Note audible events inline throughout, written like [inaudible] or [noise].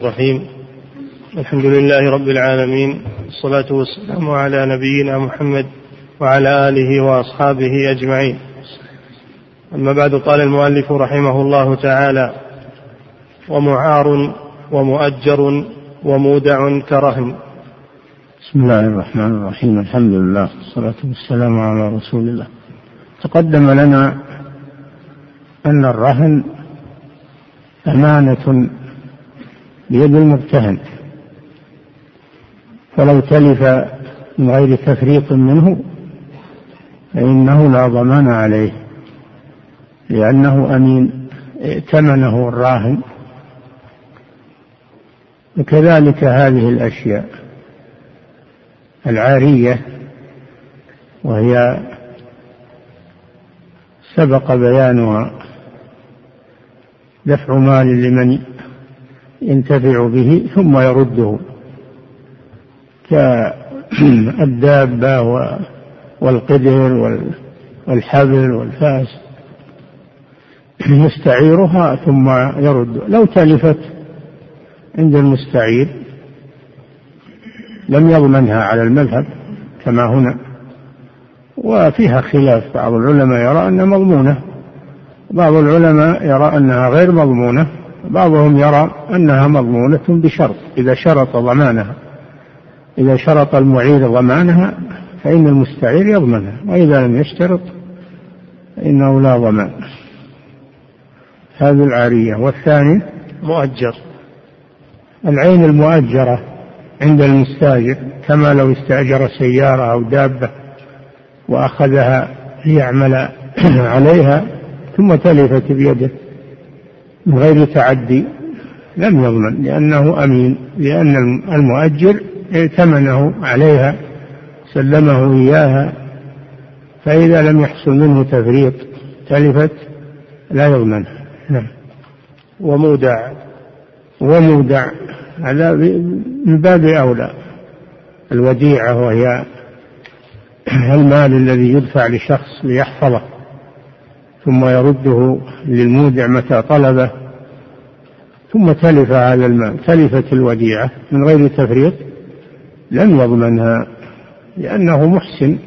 الرحيم. الحمد لله رب العالمين والصلاة والسلام على نبينا محمد وعلى آله وأصحابه أجمعين. أما بعد قال المؤلف رحمه الله تعالى ومعار ومؤجر ومودع كرهن. بسم الله الرحمن الرحيم الحمد لله والصلاة والسلام على رسول الله. تقدم لنا أن الرهن أمانة بيد المرتهن فلو تلف من غير تفريط منه فإنه لا ضمان عليه لأنه أمين ائتمنه الراهن. وكذلك هذه الأشياء العارية وهي سبق بيانها دفع مال لمن ينتفع به ثم يرده كالدابة والقدر والحبل والفاس. يستعيرها ثم يرد. لو تلفت عند المستعير لم يضمنها على المذهب كما هنا. وفيها خلاف بعض العلماء يرى أنها مضمونة بعض العلماء يرى أنها غير مضمونة. بعضهم يرى أنها مضمونة بشرط. إذا شرط ضمانها إذا شرط المعير ضمانها فإن المستعير يضمنها. وإذا لم يشترط فإنه لا ضمان. هذه العارية. والثاني مؤجر. العين المؤجرة عند المستاجر كما لو استأجر سيارة أو دابة وأخذها ليعمل [clears throat] عليها ثم تلفت بيده. من غير تعدي لم يضمن لأنه أمين لأن المؤجر ائتمنه عليها سلمه إياها فإذا لم يحصل منه تفريط تلفت لا يضمنها نعم. ومودع. ومودع. هذا من باب أولى. الوديعة وهي [clears throat] المال الذي يدفع لشخص ليحفظه. ثم يرده للمودع متى طلبه ثم تلف هذا المال تلفت الوديعة من غير تفريط لم يضمنها لأنه محسن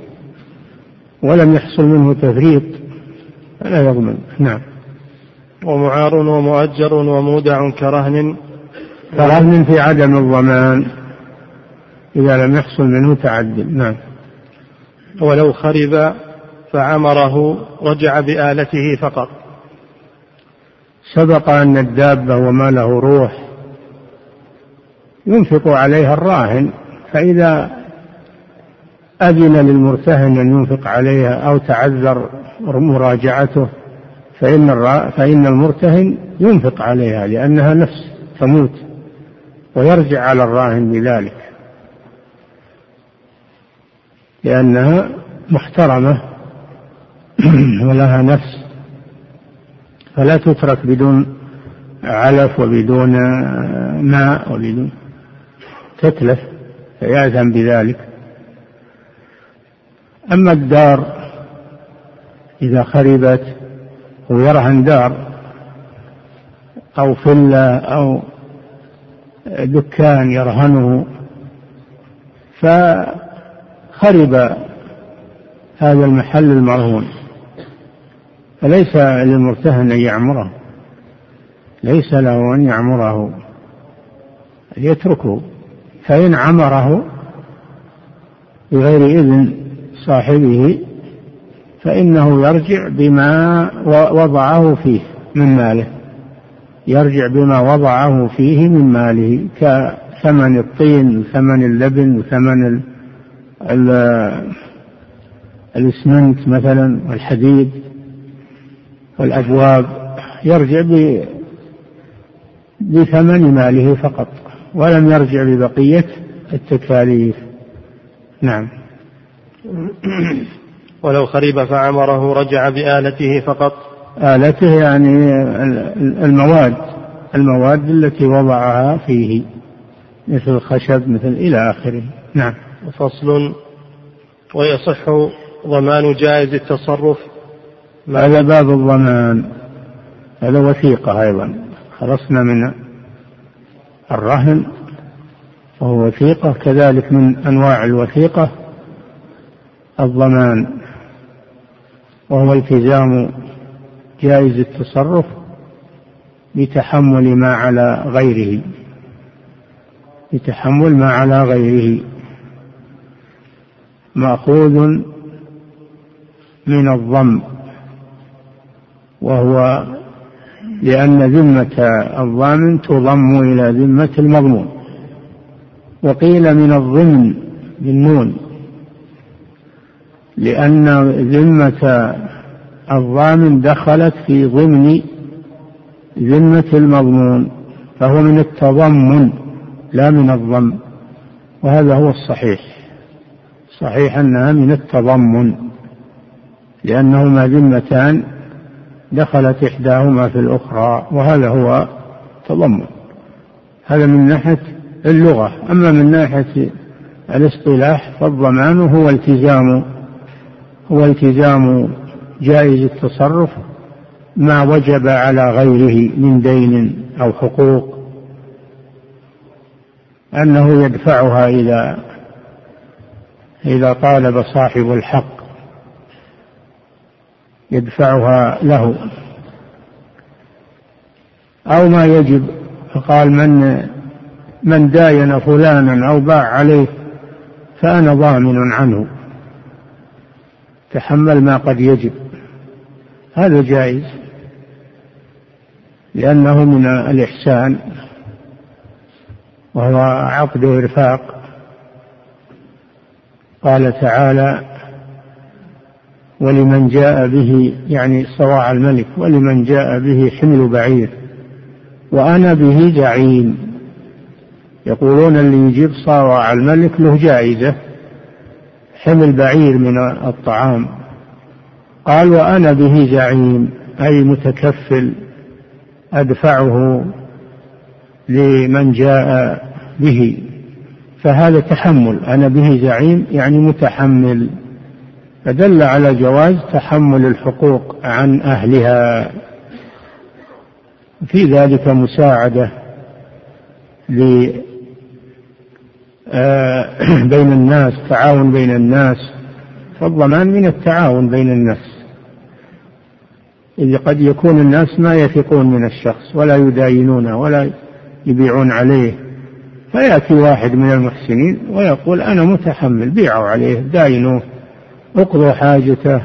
ولم يحصل منه تفريط فلا يضمن. نعم. ومعار ومؤجر ومودع كرهن. كرهن في عدم الضمان إذا لم يحصل منه تعدل. نعم. ولو خرب فعمره رجع بآلته فقط. سبق أن الدابة وما له روح ينفق عليها الراهن فإذا أذن للمرتهن أن ينفق عليها أو تعذر مراجعته فإن فإن المرتهن ينفق عليها لأنها نفس تموت ويرجع على الراهن بذلك لأنها محترمة. [clears throat] ولها نفس. فلا تترك بدون علف وبدون ماء وبدون تتلف فيأذن بذلك. أما الدار إذا خربت ويرهن دار أو فلة أو دكان يرهنه فخرب هذا المحل المرهون. فليس للمرتهن أن يعمره. ليس له أن يعمره. يتركه. فإن عمره بغير إذن صاحبه فإنه يرجع بما وضعه فيه من ماله. يرجع بما وضعه فيه من ماله كثمن الطين وثمن اللبن وثمن الاسمنت مثلا والحديد. والأبواب يرجع بثمن ماله فقط ولم يرجع ببقية التكاليف. نعم. [clears throat] ولو خرب فعمره رجع بآلته فقط. آلته يعني المواد المواد التي وضعها فيه مثل الخشب مثل إلى آخره. نعم. فصل. ويصح ضمان جائز التصرف. هذا باب الضمان هذا وثيقة أيضا. خلصنا من الرهن وهو وثيقة. كذلك من أنواع الوثيقة الضمان وهو التزام جائز التصرف بتحمل ما على غيره بتحمل ما على غيره. مأخوذ من الضم. وهو لأن ذمة الضامن تضم إلى ذمة المضمون. وقيل من الضمن بالنون لأن ذمة الضامن دخلت في ضمن ذمة المضمون فهو من التضمن لا من الضم. وهذا هو الصحيح. صحيح أنها من التضمن لأنهما ذمتان دخلت إحداهما في الأخرى وهذا هو تضمن. هذا من ناحية اللغة. أما من ناحية الاصطلاح فالضمان هو التزام هو التزام جائز التصرف ما وجب على غيره من دين أو حقوق. أنه يدفعها إذا إذا طالب صاحب الحق. يدفعها له. أو ما يجب فقال من من داين فلانا أو باع عليه فأنا ضامن عنه. تحمل ما قد يجب. هذا جائز لأنه من الإحسان وهو عقد إرفاق. قال تعالى ولمن جاء به يعني صواع الملك ولمن جاء به حمل بعير. وأنا به زعيم يقولون اللي يجيب صواع الملك له جائزة. حمل بعير من الطعام. قال وأنا به زعيم أي متكفل أدفعه لمن جاء به. فهذا تحمل. أنا به زعيم يعني متحمل. فدل على جواز تحمل الحقوق عن أهلها. في ذلك مساعدة آه، [coughs] بين الناس تعاون بين الناس فالضمان من التعاون بين الناس. إذ قد يكون الناس ما يثقون من الشخص ولا يداينونه ولا يبيعون عليه. فيأتي واحد من المحسنين ويقول أنا متحمل بيعوا عليه داينوه. اقضوا حاجته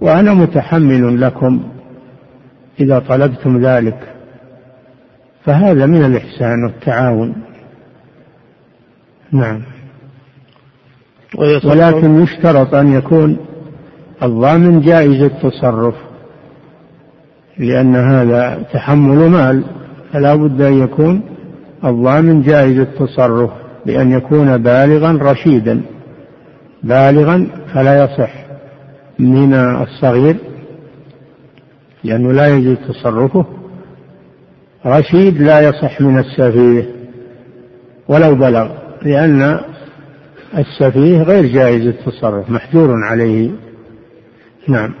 وأنا متحمل لكم إذا طلبتم ذلك فهذا من الإحسان والتعاون. نعم. ولكن يشترط أن يكون الضامن جائز التصرف لأن هذا تحمل مال فلا بد أن يكون الضامن جائز التصرف بأن يكون بالغا رشيدا بالغا فلا يصح. من الصغير لأنه لا يجوز تصرفه. رشيد لا يصح من السفيه ولو بلغ لأن السفيه غير جائز التصرف محجور عليه. نعم.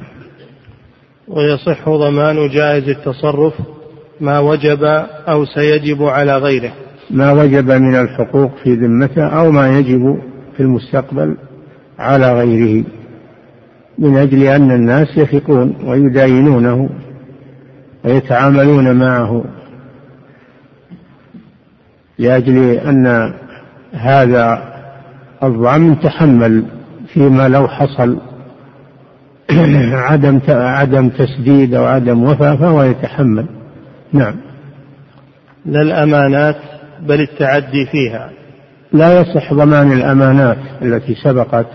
ويصح ضمان جائز التصرف ما وجب أو سيجب على غيره. ما وجب من الحقوق في ذمته أو ما يجب في المستقبل. على غيره من أجل أن الناس يثقون ويداينونه ويتعاملون معه. لأجل أن هذا الضامن تحمل فيما لو حصل [clears throat] عدم عدم تسديد أو عدم وفاء فهو يتحمل. نعم. لا الأمانات بل التعدي فيها. لا يصح ضمان الأمانات التي سبقت.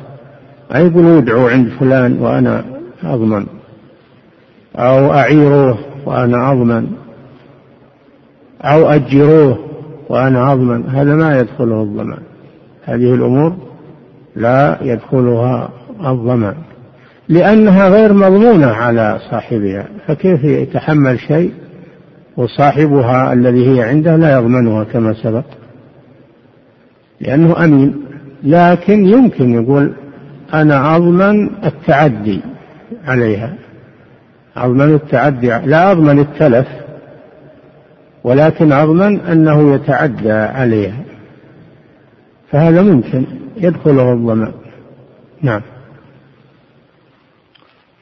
أي يقولوا ادعوا عند فلان وأنا أضمن. أو أعيروه وأنا أضمن. أو أجروه وأنا أضمن. هذا ما يدخله الضمان. هذه الأمور لا يدخلها الضمان. لأنها غير مضمونة على صاحبها. فكيف يتحمل شيء وصاحبها الذي هي عنده لا يضمنها كما سبق؟ لأنه أمين. لكن يمكن يقول أنا أضمن التعدي عليها. أضمن التعدي لا أضمن التلف ولكن أضمن أنه يتعدى عليها. فهذا ممكن يدخله الضمان نعم.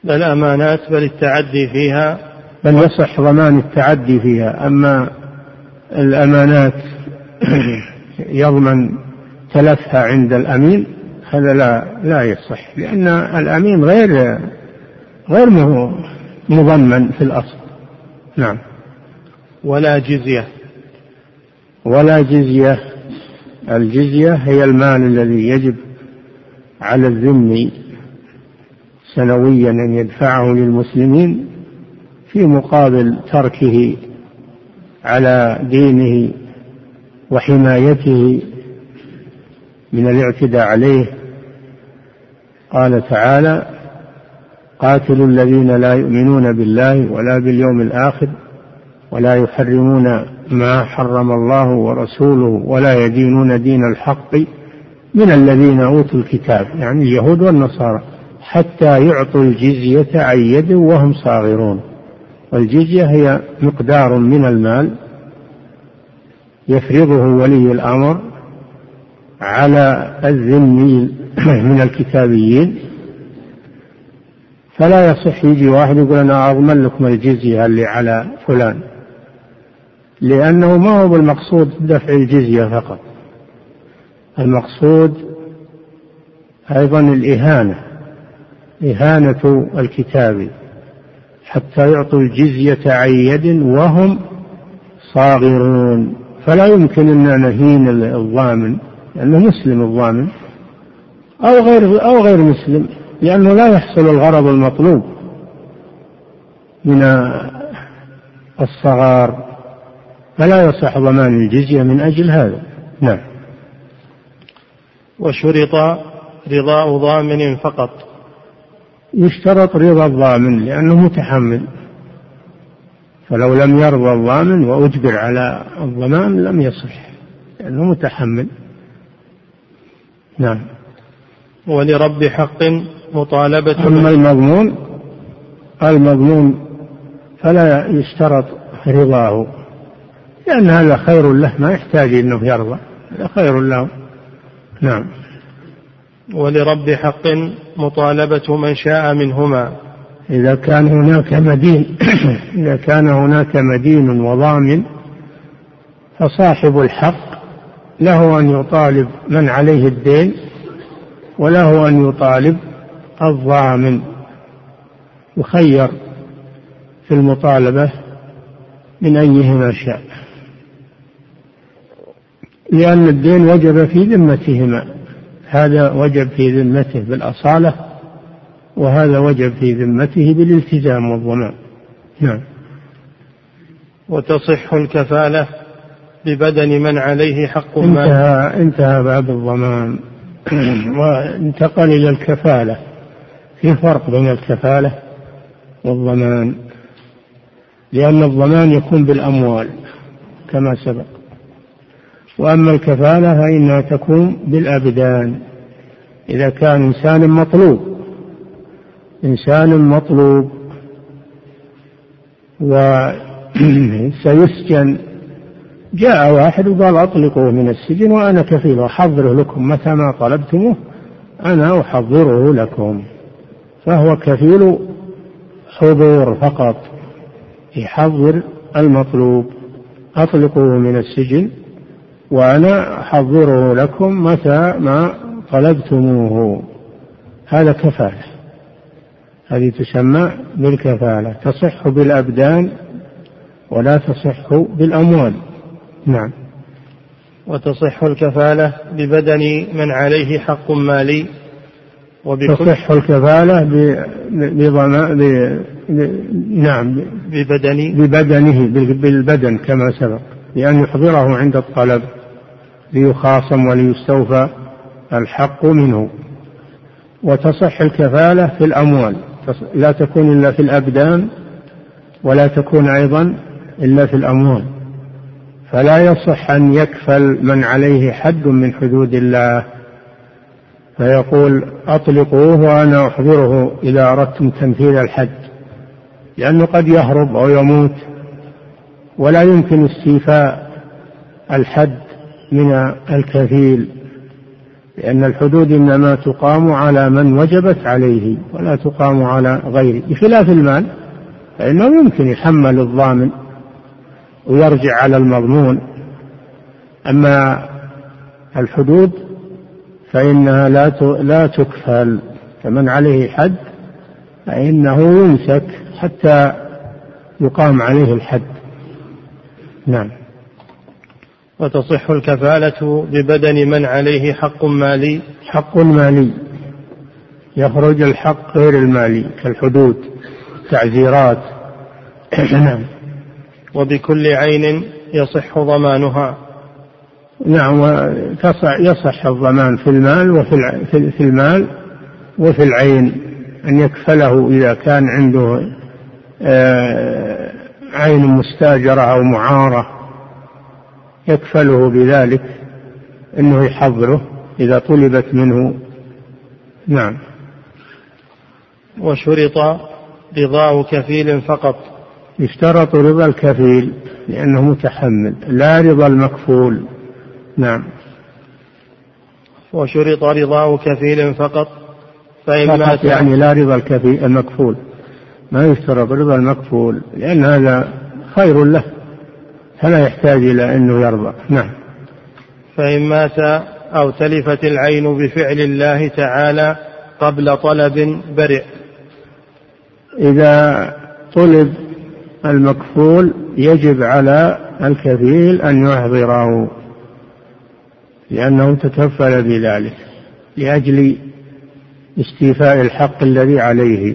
لا الأمانات بل التعدي فيها. بل يصح ضمان التعدي فيها. أما الأمانات [coughs] يضمن تلفها عند الأمين هذا لا لا يصح لأن الأمين غير غير مضمن في الأصل. نعم. ولا جزية. ولا جزية. الجزية هي المال الذي يجب على الذمي سنويا أن يدفعه للمسلمين في مقابل تركه على دينه وحمايته من الاعتداء عليه. قال تعالى قاتلوا الذين لا يؤمنون بالله ولا باليوم الآخر ولا يحرمون ما حرم الله ورسوله ولا يدينون دين الحق من الذين أوتوا الكتاب يعني اليهود والنصارى حتى يعطوا الجزية عن يد وهم صاغرون. والجزية هي مقدار من المال يفرضه ولي الأمر على الذمي [clears throat] من الكتابيين. فلا يصح يجي واحد يقول أنا أضمن لكم الجزية اللي على فلان. لأنه ما هو بالمقصود دفع الجزية فقط. المقصود أيضا الإهانة إهانة الكتاب حتى يعطوا الجزية عن يد وهم صاغرون. فلا يمكن أن نهين الضامن لأنه مسلم الضامن أو غير أو غير مسلم لأنه لا يحصل الغرض المطلوب من الصغار فلا يصح ضمان الجزية من أجل هذا. نعم. وشرط رضاء ضامن فقط. يشترط رضا الضامن لأنه متحمل. فلو لم يرضى الضامن وأجبر على الضمان لم يصح لأنه متحمل. نعم. ولرب حق مطالبة أما المضمون المضمون فلا يشترط رضاه لأن هذا خير له ما يحتاج أنه يرضى هذا خير له. نعم. ولرب حق مطالبة من شاء منهما. إذا كان هناك مدين إذا كان هناك مدين وضامن فصاحب الحق له أن يطالب من عليه الدين وله أن يطالب الضامن. يخير في المطالبة من أيهما شاء. لأن الدين وجب في ذمتهما. هذا وجب في ذمته بالأصالة وهذا وجب في ذمته بالالتزام والضمان. نعم. وتصح الكفالة. ببدن من عليه حق انتهى انتهى باب الضمان. [clears throat] وانتقل إلى الكفالة. في فرق بين الكفالة والضمان. لأن الضمان يكون بالأموال كما سبق. وأما الكفالة فإنها تكون بالأبدان. إذا كان إنسان مطلوب إنسان مطلوب. وسيسجن [clears throat] جاء واحد وقال أطلقوه من السجن وأنا كفيل أحضره لكم متى ما طلبتموه أنا أحضره لكم. فهو كفيل حضور فقط يحضر المطلوب. أطلقوه من السجن وأنا أحضره لكم متى ما طلبتموه. هذا كفالة. هذه تسمى بالكفالة. تصح بالأبدان ولا تصح بالأموال. نعم. وتصح الكفالة ببدن من عليه حق مالي وبكل تصح الكفالة بضمان نعم. ببدن ببدنه بالبدن كما سبق بأن يحضره عند الطلب ليخاصم وليستوفى الحق منه. وتصح الكفالة في الأموال لا تكون إلا في الأبدان ولا تكون أيضا إلا في الأموال. فلا يصح أن يكفل من عليه حد من حدود الله. فيقول أطلقوه وأنا أحضره إذا أردتم تنفيذ الحد لأنه قد يهرب أو يموت ولا يمكن استيفاء الحد من الكفيل لأن الحدود إنما تقام على من وجبت عليه ولا تقام على غيره. بخلاف المال فإنه يمكن يحمل الضامن. ويرجع على المضمون. أما الحدود فإنها لا لا تكفل. فمن عليه حد فإنه يمسك حتى يقام عليه الحد. نعم. وتصح الكفالة ببدن من عليه حق مالي. حق مالي. يخرج الحق غير المالي كالحدود تعزيرات. [clears throat] نعم. وبكل عين يصح ضمانها. نعم يصح الضمان في المال وفي في المال وفي العين أن يكفله إذا كان عنده آه، عين مستاجرة أو معارة يكفله بذلك أنه يحضره إذا طلبت منه. نعم. وشرط رضاه كفيل فقط. يشترط رضا الكفيل لأنه متحمل لا رضا المكفول. نعم. وشرط رضاه كفيل فقط فإن مات يعني لا رضا الكفيل المكفول. ما يشترط رضا المكفول لأن هذا خير له فلا يحتاج إلى أنه يرضى. نعم. فإن مات أو تلفت العين بفعل الله تعالى قبل طلب برئ إذا طلب المكفول يجب على الكفيل أن يحضره لأنه تكفل بذلك لأجل استيفاء الحق الذي عليه.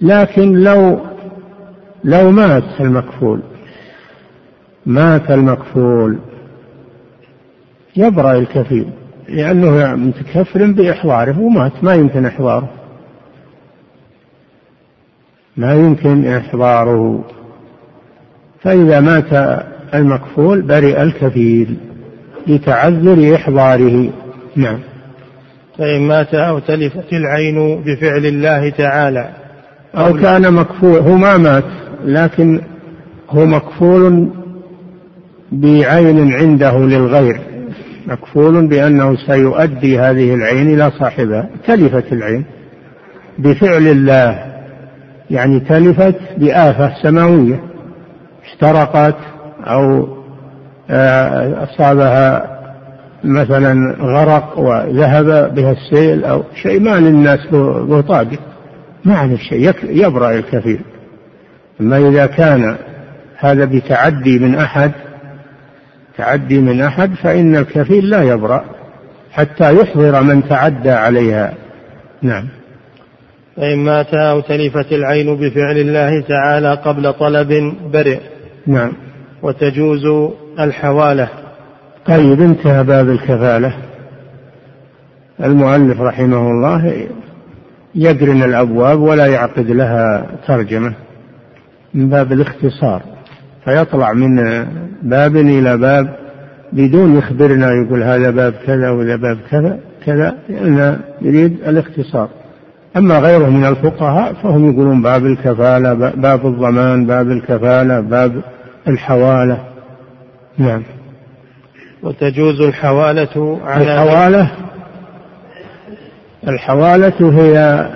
لكن لو لو مات المكفول مات المكفول يبرأ الكفيل لأنه متكفل بإحضاره ومات ما يمكن إحضاره. ما يمكن إحضاره فإذا مات المكفول برئ الكفيل لتعذر إحضاره. نعم. فإن مات أو تلفت العين بفعل الله تعالى. أو, أو كان مكفول هو ما مات لكن هو مكفول بعين عنده للغير. مكفول بأنه سيؤدي هذه العين إلى صاحبها. تلفت العين بفعل الله. يعني تلفت بآفة سماوية احترقت أو آه، أصابها مثلا غرق وذهب بها السيل أو شيء ما للناس له ما عليه شيء يبرأ الكثير. أما إذا كان هذا بتعدي من أحد تعدي من أحد فإن الكفيل لا يبرأ حتى يحضر من تعدى عليها. نعم. فإن مات أو تلفت العين بفعل الله تعالى قبل طلب برئ. نعم. وتجوز الحوالة. طيب انتهى باب الكفالة. المؤلف رحمه الله يقرن الأبواب ولا يعقد لها ترجمة من باب الاختصار فيطلع من باب إلى باب بدون يخبرنا يقول هذا باب كذا وهذا باب كذا كذا لأن يريد الاختصار. أما غيره من الفقهاء فهم يقولون باب الكفالة باب الضمان باب الكفالة باب الحوالة. نعم. وتجوز الحوالة على الحوالة الحوالة هي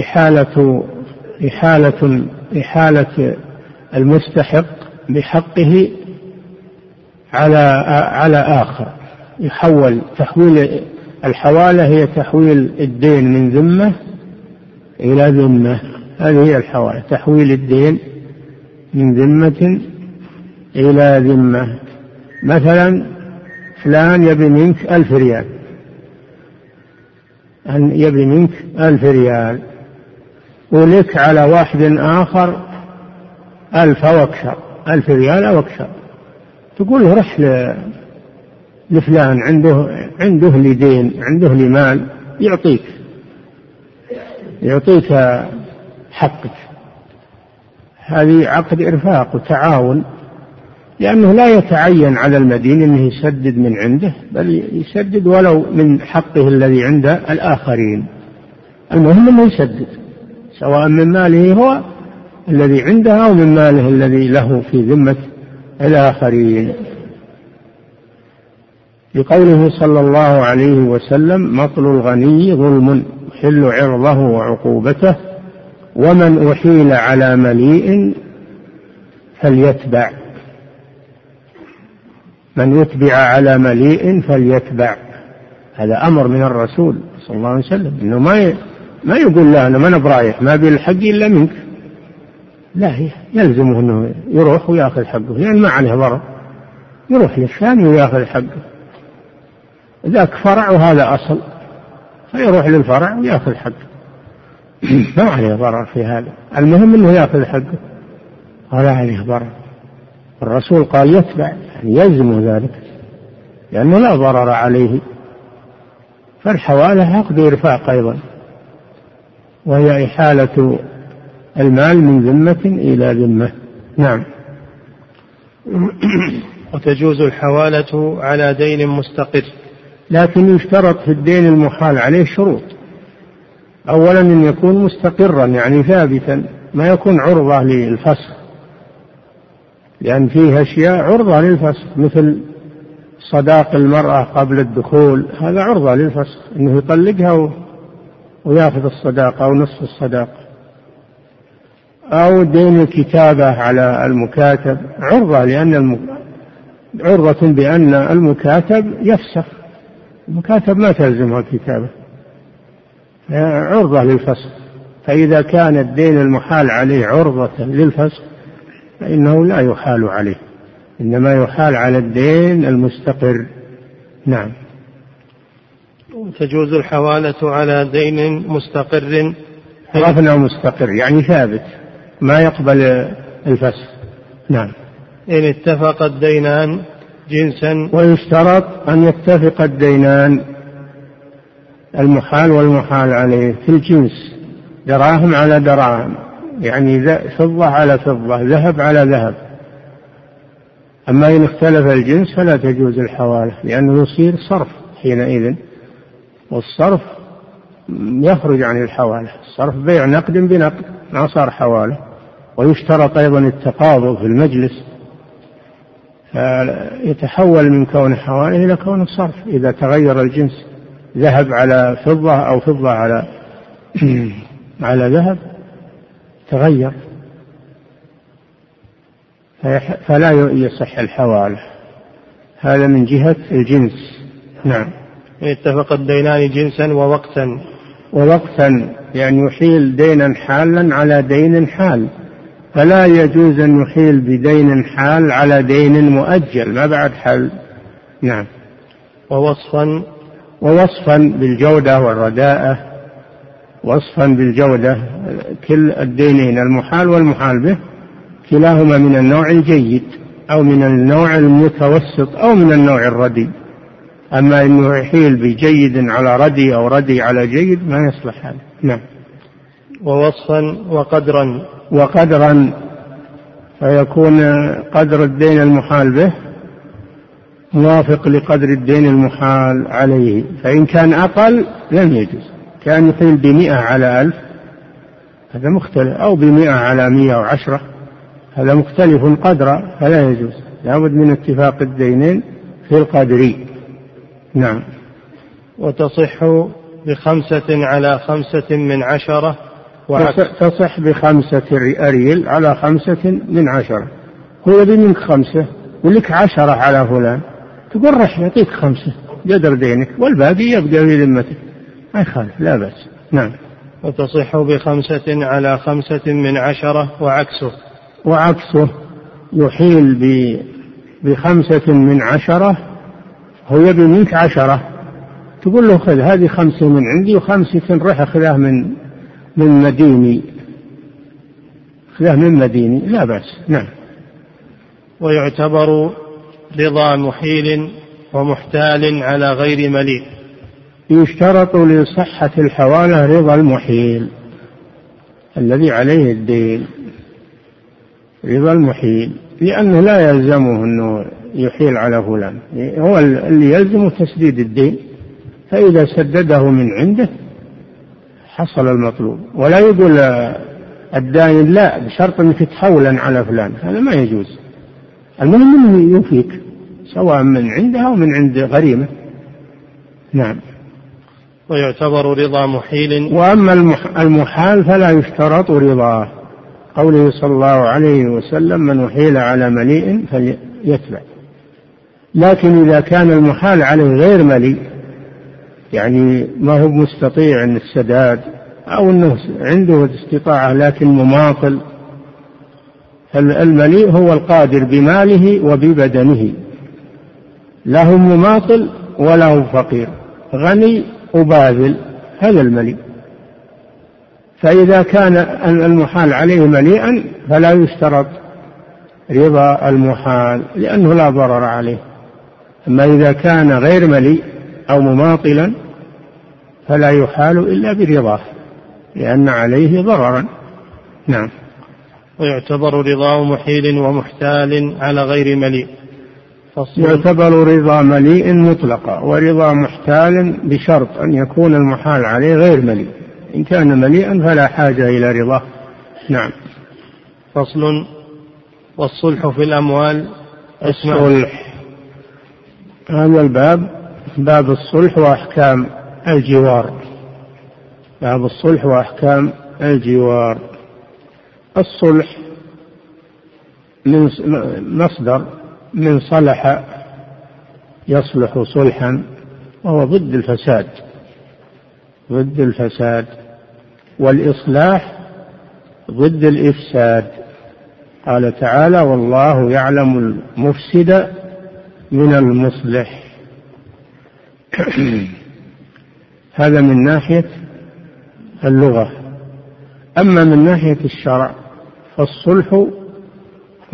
إحالة إحالة إحالة المستحق بحقه على على آخر. يحول تحويل الحوالة هي تحويل الدين من ذمة إلى ذمة. هذه هي الحوالة. تحويل الدين من ذمة إلى ذمة. مثلا فلان يبي منك ألف ريال. أن يبي منك ألف ريال. ولك على واحد آخر ألف أو أكثر. ألف ريال أو أكثر. تقول له رح لفلان عنده عنده لي دين عنده لي مال يعطيك. يعطيك حقك. هذه عقد إرفاق وتعاون لأنه لا يتعين على المدين أنه يسدد من عنده بل يسدد ولو من حقه الذي عند الآخرين. المهم أنه يسدد سواء من ماله هو الذي عنده أو من ماله الذي له في ذمة الآخرين. لقوله صلى الله عليه وسلم مطل الغني ظلم يحل عرضه وعقوبته ومن أحيل على مليء فليتبع. من يتبع على مليء فليتبع. هذا أمر من الرسول صلى الله عليه وسلم إنه ما ما يقول لا أنا ما أنا برايح ما أبي الحق إلا منك. لا يلزمه أنه يروح ويأخذ حقه لأن يعني ما عليه ضرر. يروح للثاني ويأخذ حقه. ذاك فرع وهذا أصل فيروح للفرع ويأخذ حقه. [clears throat] ما عليه ضرر في هذا. المهم أنه يأخذ حقه. ولا عليه ضرر. الرسول قال يتبع يعني يلزم ذلك لأنه لا ضرر عليه. فالحوالة عقد إرفاق أيضا. وهي إحالة المال من ذمة إلى ذمة. نعم. وتجوز الحوالة على دين مستقر. لكن يشترط في الدين المحال عليه شروط. أولا أن يكون مستقرا يعني ثابتا ما يكون عرضة للفسخ. لأن فيه أشياء عرضة للفسخ مثل صداق المرأة قبل الدخول هذا عرضة للفسخ أنه يطلقها ويأخذ الصداقة أو نصف الصداقة أو دين الكتابة على المكاتب عرضة لأن. عرضة بأن المكاتب يفسخ. المكاتب ما تلزمه الكتابة. عرضة للفسخ فإذا كان الدين المحال عليه عرضة للفسخ فإنه لا يحال عليه. إنما يحال على الدين المستقر. نعم. تجوز الحوالة على دين مستقر. عرفنا مستقر يعني ثابت ما يقبل الفسخ نعم. إن اتفق الدينان جنسا. ويشترط أن يتفق الدينان المحال والمحال عليه في الجنس دراهم على دراهم يعني فضة على فضة ذهب على ذهب. أما إن اختلف الجنس فلا تجوز الحوالة لأنه يصير صرف حينئذ والصرف يخرج عن الحوالة الصرف بيع نقد بنقد ما صار حوالة ويشترط أيضا التقابض في المجلس فيتحول من كون حوالة إلى كون الصرف إذا تغير الجنس ذهب على فضة أو فضة على [clears throat] على ذهب تغير. فلا يصح الحوالة هذا من جهة الجنس. نعم. اتفق الدينان جنسا ووقتا. ووقتا يعني يحيل دينا حالا على دين حال. فلا يجوز أن يحيل بدين حال على دين مؤجل. ما بعد حل. نعم. ووصفا. ووصفا بالجودة والرداءة. وصفا بالجودة. كل الدينين المحال والمحال به. كلاهما من النوع الجيد أو من النوع المتوسط أو من النوع الردي أما أنه يحيل بجيد على ردي أو ردي على جيد ما يصلح هذا. نعم. ووصفا وقدرا. وقدرا فيكون قدر الدين المحال به موافق لقدر الدين المحال عليه. فإن كان أقل لم يجوز. كان يحيل بمئة على ألف هذا مختلف. أو بمئة على مئة وعشرة هذا مختلف قدرا فلا يجوز. لابد من اتفاق الدينين في القدر. نعم. وتصح بخمسة على خمسة من عشرة تصح بخمسة أريل على خمسة من عشرة. هو يبي منك خمسة ولك عشرة على فلان. تقول رح يعطيك خمسة. قدر دينك والباقي يبقى في ذمتك. ما يخالف لا بأس. نعم. وتصح بخمسة على خمسة من عشرة وعكسه. وعكسه يحيل بخمسة من عشرة هو يبي منك عشرة. تقول له خذ هذه خمسة من عندي وخمسة رح أخذها من من مديني. أخذها من مديني؟ لا بأس. نعم. ويعتبر رضا محيل ومحتال على غير مليء. يشترط لصحة الحوالة رضا المحيل الذي عليه الدين. رضا المحيل. لأنه لا يلزمه أنه يحيل على فلان. هو اللي يلزمه تسديد الدين. فإذا سدده من عنده حصل المطلوب. ولا يقول الدائن لا بشرط أنك تحولا على فلان. هذا ما يجوز. المهم أنه يوفيك سواء من عندها أو من عند غريمة. نعم. ويعتبر رضا محيل. وأما المحال فلا يشترط رضاه. قوله صلى الله عليه وسلم من أحيل على مليء فليتبع. لكن إذا كان المحال عليه غير مليء يعني ما هو مستطيع السداد أو أنه عنده استطاعة لكن مماطل. المليء هو القادر بماله وببدنه. له مماطل وله فقير. غني وباذل هذا المليء. فإذا كان المحال عليه مليئا فلا يشترط رضا المحال لأنه لا ضرر عليه. أما إذا كان غير مليء أو مماطلا فلا يحال إلا برضاه لأن عليه ضررا. نعم. ويعتبر رضا محيل ومحتال على غير مليء. يعتبر رضا مليء مطلقا ورضا محتال بشرط أن يكون المحال عليه غير مليء. إن كان مليئا فلا حاجة إلى رضاه. نعم. فصل. والصلح في الأموال. الصلح. هذا الباب باب الصلح وأحكام الجوار. باب الصلح وأحكام الجوار. الصلح من مصدر من صلح يصلح صلحا وهو ضد الفساد. ضد الفساد. والإصلاح ضد الإفساد. قال تعالى والله يعلم المفسد من المصلح. [coughs] هذا من ناحية اللغة. أما من ناحية الشرع فالصلح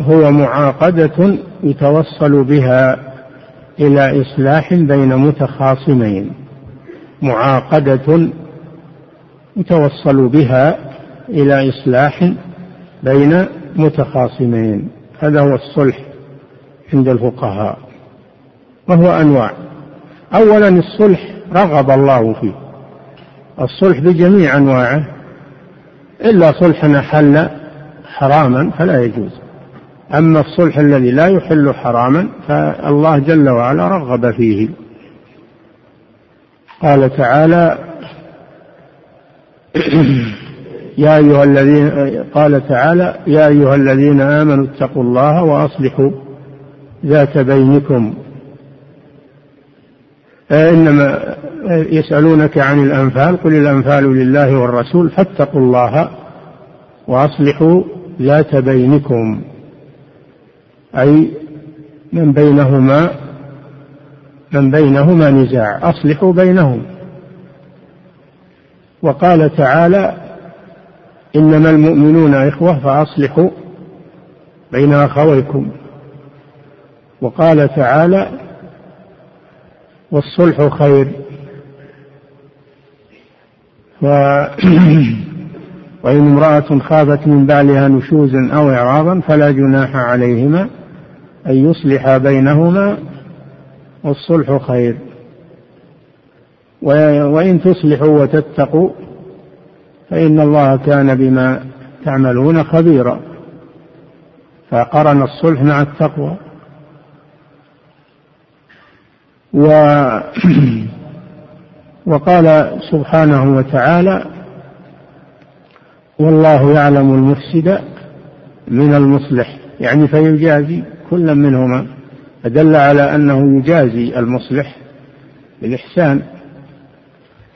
هو معاقدة يتوصل بها إلى إصلاح بين متخاصمين. معاقدة يتوصل بها إلى إصلاح بين متخاصمين. هذا هو الصلح عند الفقهاء وهو أنواع. أولا الصلح رغب الله فيه. الصلح بجميع أنواعه. إلا صلحا أحل حراما فلا يجوز. أما الصلح الذي لا يحل حراما فالله جل وعلا رغب فيه. قال تعالى [clears throat] يا أيها الذين قال تعالى يا أيها الذين آمنوا اتقوا الله وأصلحوا ذات بينكم إنما يسألونك عن الأنفال قل الأنفال لله والرسول فاتقوا الله وأصلحوا ذات بينكم. أي من بينهما من بينهما نزاع أصلحوا بينهم. وقال تعالى إنما المؤمنون إخوة فأصلحوا بين أخويكم. وقال تعالى والصلح خير. و [clears throat] وإن امرأة خافت من بعلها نشوزا أو إعراضا فلا جناح عليهما أن يصلح بينهما والصلح خير. وإن تصلحوا وتتقوا فإن الله كان بما تعملون خبيرا. فقرن الصلح مع التقوى. و [clears throat] وقال سبحانه وتعالى والله يعلم المفسد من المصلح. يعني فيجازي كل منهما. فدل على أنه يجازي المصلح بالإحسان.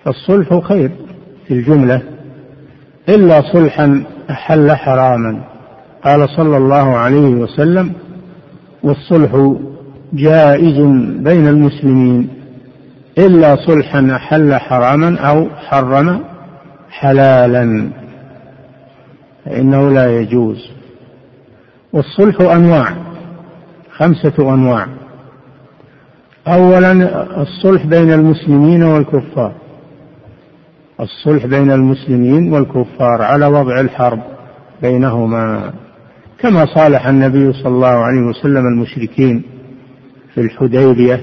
فالصلح خير في الجملة. إلا صلحا أحل حراما. قال صلى الله عليه وسلم والصلح جائز بين المسلمين إلا صلحا أحل حراما أو حرم حلالا فإنه لا يجوز. والصلح أنواع خمسة أنواع. أولا الصلح بين المسلمين والكفار. الصلح بين المسلمين والكفار على وضع الحرب بينهما كما صالح النبي صلى الله عليه وسلم المشركين. في الحديبية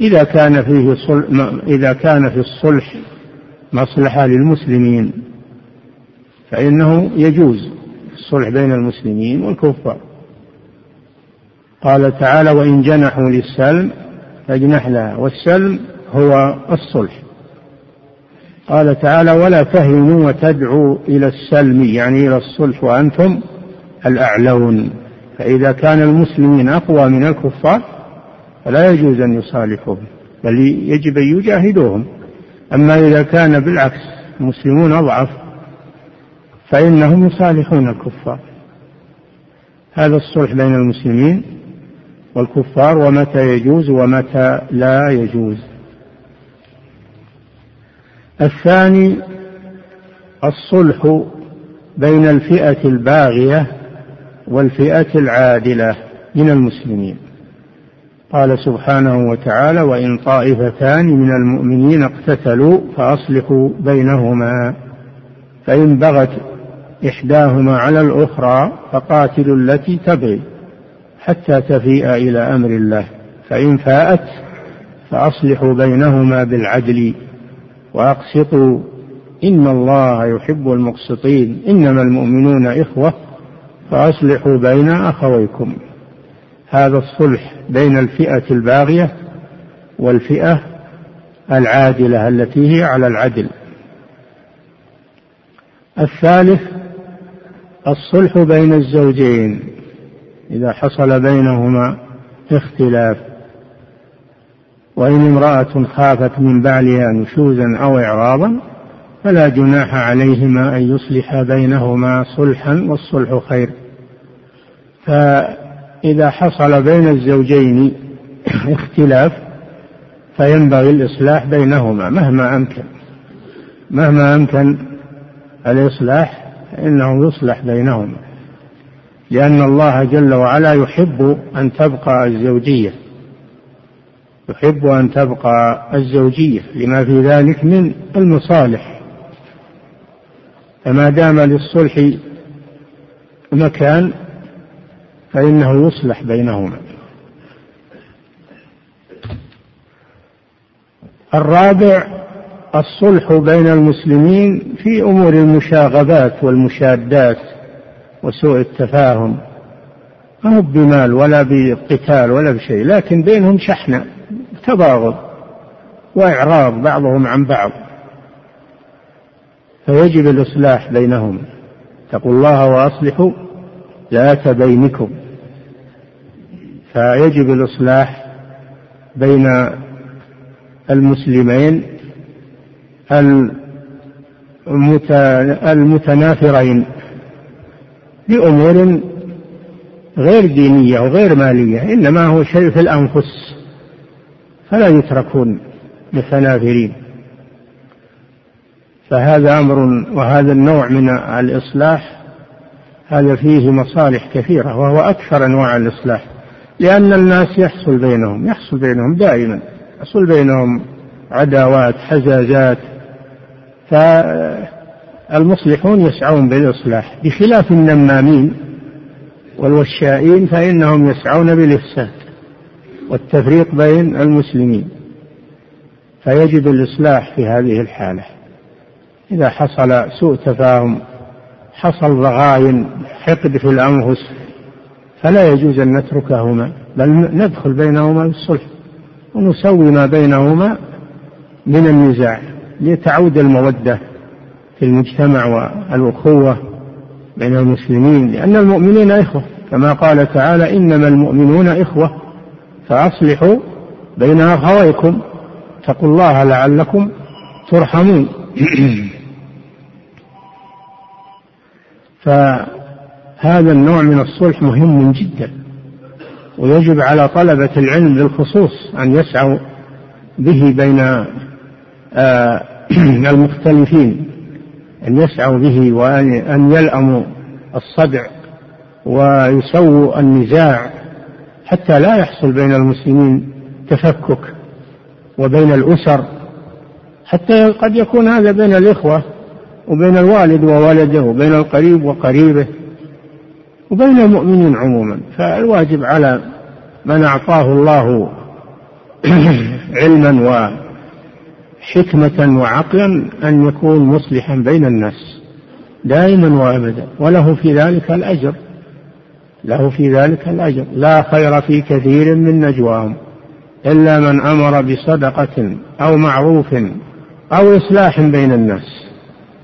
إذا كان فيه صلح إذا كان في الصلح مصلحة للمسلمين فإنه يجوز الصلح بين المسلمين والكفار. قال تعالى وإن جنحوا للسلم فاجنح لها والسلم هو الصلح. قال تعالى ولا تهنوا وتدعوا إلى السلم يعني إلى الصلح وأنتم الأعلون. فإذا كان المسلمين أقوى من الكفار فلا يجوز أن يصالحوهم بل يجب أن يجاهدوهم. أما إذا كان بالعكس المسلمون أضعف فإنهم يصالحون الكفار. هذا الصلح بين المسلمين والكفار ومتى يجوز ومتى لا يجوز. الثاني الصلح بين الفئة الباغية والفئة العادلة من المسلمين. قال سبحانه وتعالى وإن طائفتان من المؤمنين اقتتلوا فأصلحوا بينهما. فإن بغت إحداهما على الأخرى فقاتلوا التي تبغي حتى تفيء إلى أمر الله. فإن فاءت فأصلحوا بينهما بالعدل وأقسطوا. إن الله يحب المقسطين. إنما المؤمنون إخوة فأصلحوا بين أخويكم. هذا الصلح بين الفئة الباغية والفئة العادلة التي هي على العدل. الثالث الصلح بين الزوجين إذا حصل بينهما اختلاف. وإن امرأة خافت من بعلها نشوزا أو إعراضا فلا جناح عليهما أن يصلحا بينهما صلحا والصلح خير. فإذا حصل بين الزوجين اختلاف فينبغي الإصلاح بينهما. مهما أمكن مهما أمكن الإصلاح فإنه يصلح بينهما. لأن الله جل وعلا يحب أن تبقى الزوجية. يحب أن تبقى الزوجية. لما في ذلك من المصالح. فما دام للصلح مكان فإنه يصلح بينهما. الرابع الصلح بين المسلمين في أمور المشاغبات والمشادات وسوء التفاهم. ما هو بمال ولا بقتال ولا بشيء لكن بينهم شحنة تباغض وإعراض بعضهم عن بعض. فيجب الإصلاح بينهم. اتقوا الله وأصلحوا ذات بينكم. فيجب الإصلاح بين المسلمين المتنافرين بأمور غير دينية وغير مالية إنما هو شيء في الأنفس فلا يتركون متنافرين. فهذا أمر وهذا النوع من الإصلاح هذا فيه مصالح كثيرة وهو أكثر أنواع الإصلاح. لأن الناس يحصل بينهم يحصل بينهم دائما. يحصل بينهم عداوات حزازات. فالمصلحون يسعون بالإصلاح بخلاف النمامين والوشائين فإنهم يسعون بالإفساد والتفريق بين المسلمين. فيجب الإصلاح في هذه الحالة. إذا حصل سوء تفاهم حصل ضغاين حقد في الأنفس فلا يجوز أن نتركهما بل ندخل بينهما بالصلح ونسوي ما بينهما من النزاع لتعود المودة في المجتمع والأخوة بين المسلمين لأن المؤمنين إخوة كما قال تعالى إنما المؤمنون إخوة فأصلحوا بين أخويكم اتقوا الله لعلكم ترحمون. [clears throat] فهذا النوع من الصلح مهم جدا ويجب على طلبة العلم بالخصوص أن يسعوا به بين آه، [clears throat] المختلفين أن يسعوا به وأن يلأموا الصدع ويسووا النزاع حتى لا يحصل بين المسلمين تفكك وبين الأسر حتى قد يكون هذا بين الإخوة وبين الوالد وولده وبين القريب وقريبه. وبين المؤمنين عموما. فالواجب على من أعطاه الله [clears throat] علما وحكمة وعقلا أن يكون مصلحا بين الناس دائما وابدا. وله في ذلك الأجر. له في ذلك الأجر. لا خير في كثير من نجواهم. إلا من أمر بصدقة أو معروف أو إصلاح بين الناس.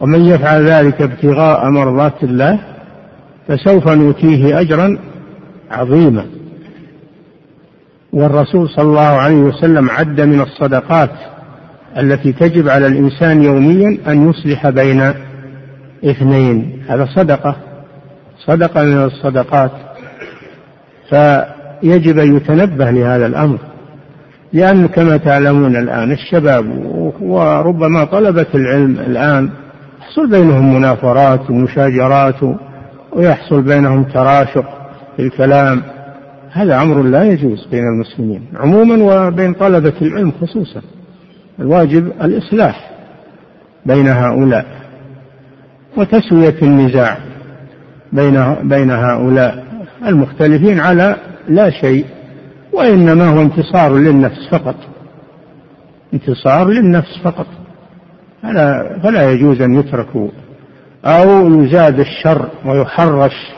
ومن يفعل ذلك ابتغاء مرضات الله فسوف نؤتيه اجرا عظيما. والرسول صلى الله عليه وسلم عد من الصدقات التي تجب على الإنسان يوميا أن يصلح بين اثنين. هذا صدقة صدقة من الصدقات. فيجب أن يتنبه لهذا الأمر لأن كما تعلمون الآن الشباب وربما طلبة العلم الآن يحصل بينهم منافرات ومشاجرات ويحصل بينهم تراشق في الكلام. هذا أمر لا يجوز بين المسلمين عموما وبين طلبة العلم خصوصا. الواجب الإصلاح بين هؤلاء وتسوية النزاع بين بين هؤلاء. المختلفين على لا شيء وإنما هو انتصار للنفس فقط. انتصار للنفس فقط. فلا, فلا يجوز أن يتركوا أو يزاد الشر ويحرش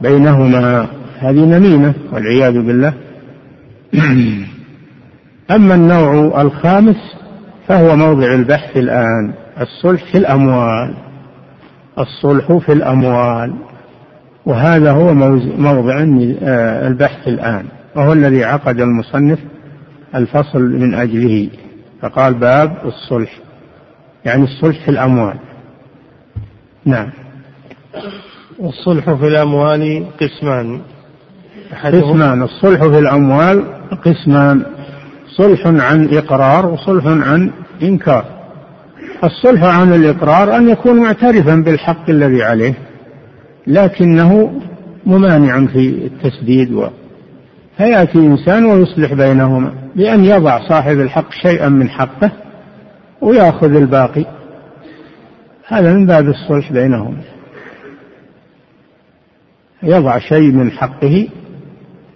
بينهما. هذه نميمة والعياذ بالله. [clears throat] أما النوع الخامس فهو موضع البحث الآن الصلح في الأموال. الصلح في الأموال. وهذا هو موضع آه، البحث الآن. وهو الذي عقد المصنف الفصل من أجله. فقال باب الصلح. يعني الصلح في الأموال. نعم. والصلح في الأموال قسمان. قسمان. الصلح في الأموال قسمان. صلح عن إقرار وصلح عن إنكار. الصلح عن الإقرار أن يكون معترفا بالحق الذي عليه لكنه ممانع في التسديد و فيأتي إنسان ويصلح بينهما بأن يضع صاحب الحق شيئا من حقه ويأخذ الباقي. هذا من باب الصلح بينهم. يضع شيء من حقه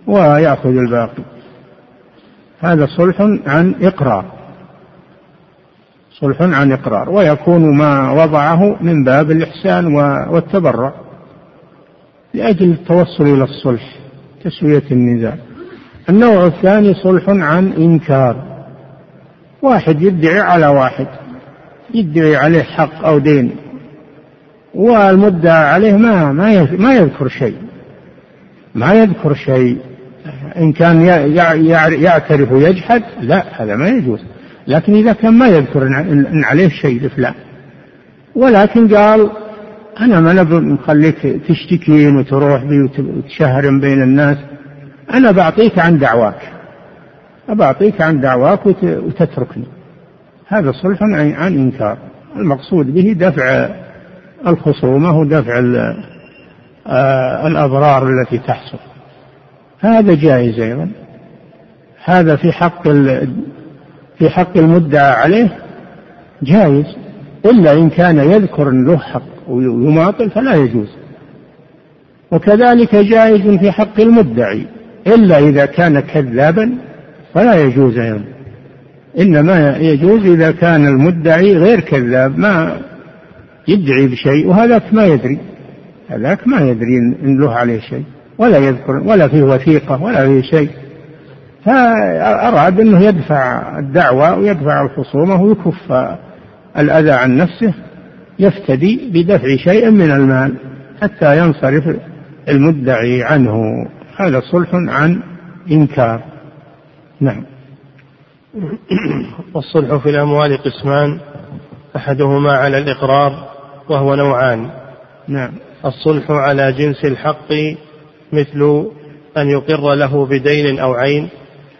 ويأخذ الباقي. هذا صلح عن إقرار. صلح عن إقرار. ويكون ما وضعه من باب الإحسان والتبرع. لأجل التوصل إلى الصلح تسوية النزاع. النوع الثاني صلح عن إنكار. واحد يدعي على واحد. يدعي عليه حق أو دين والمدعى عليه ما ما يذكر شيء. ما يذكر شيء. إن كان يعترف ويجحد لا هذا ما يجوز. لكن إذا كان ما يذكر إن عليه شيء لفلان ولكن قال أنا ما نخليك تشتكين وتروح بي وتشهرن بين الناس. أنا بعطيك عن دعواك. أبعطيك عن دعواك وتتركني. هذا صلح عن إنكار. المقصود به دفع الخصومة ودفع آه، الأضرار التي تحصل. هذا جائز أيضا. هذا في حق في حق المدعى عليه جائز. إلا إن كان يذكر له حق ويماطل فلا يجوز. وكذلك جائز في حق المدعي. إلا إذا كان كذابا فلا يجوز أيضا. إنما يجوز إذا كان المدعي غير كذاب ما يدعي بشيء وهذاك ما يدري. هذاك ما يدري إن له عليه شيء ولا يذكر ولا فيه وثيقة ولا فيه شيء. فأراد أنه يدفع الدعوة ويدفع الخصومة ويكف الأذى عن نفسه يفتدي بدفع شيء من المال حتى ينصرف المدعي عنه. هذا صلح عن إنكار. نعم. والصلح في الأموال قسمان أحدهما على الإقرار وهو نوعان. نعم. الصلح على جنس الحق مثل أن يقر له بدين أو عين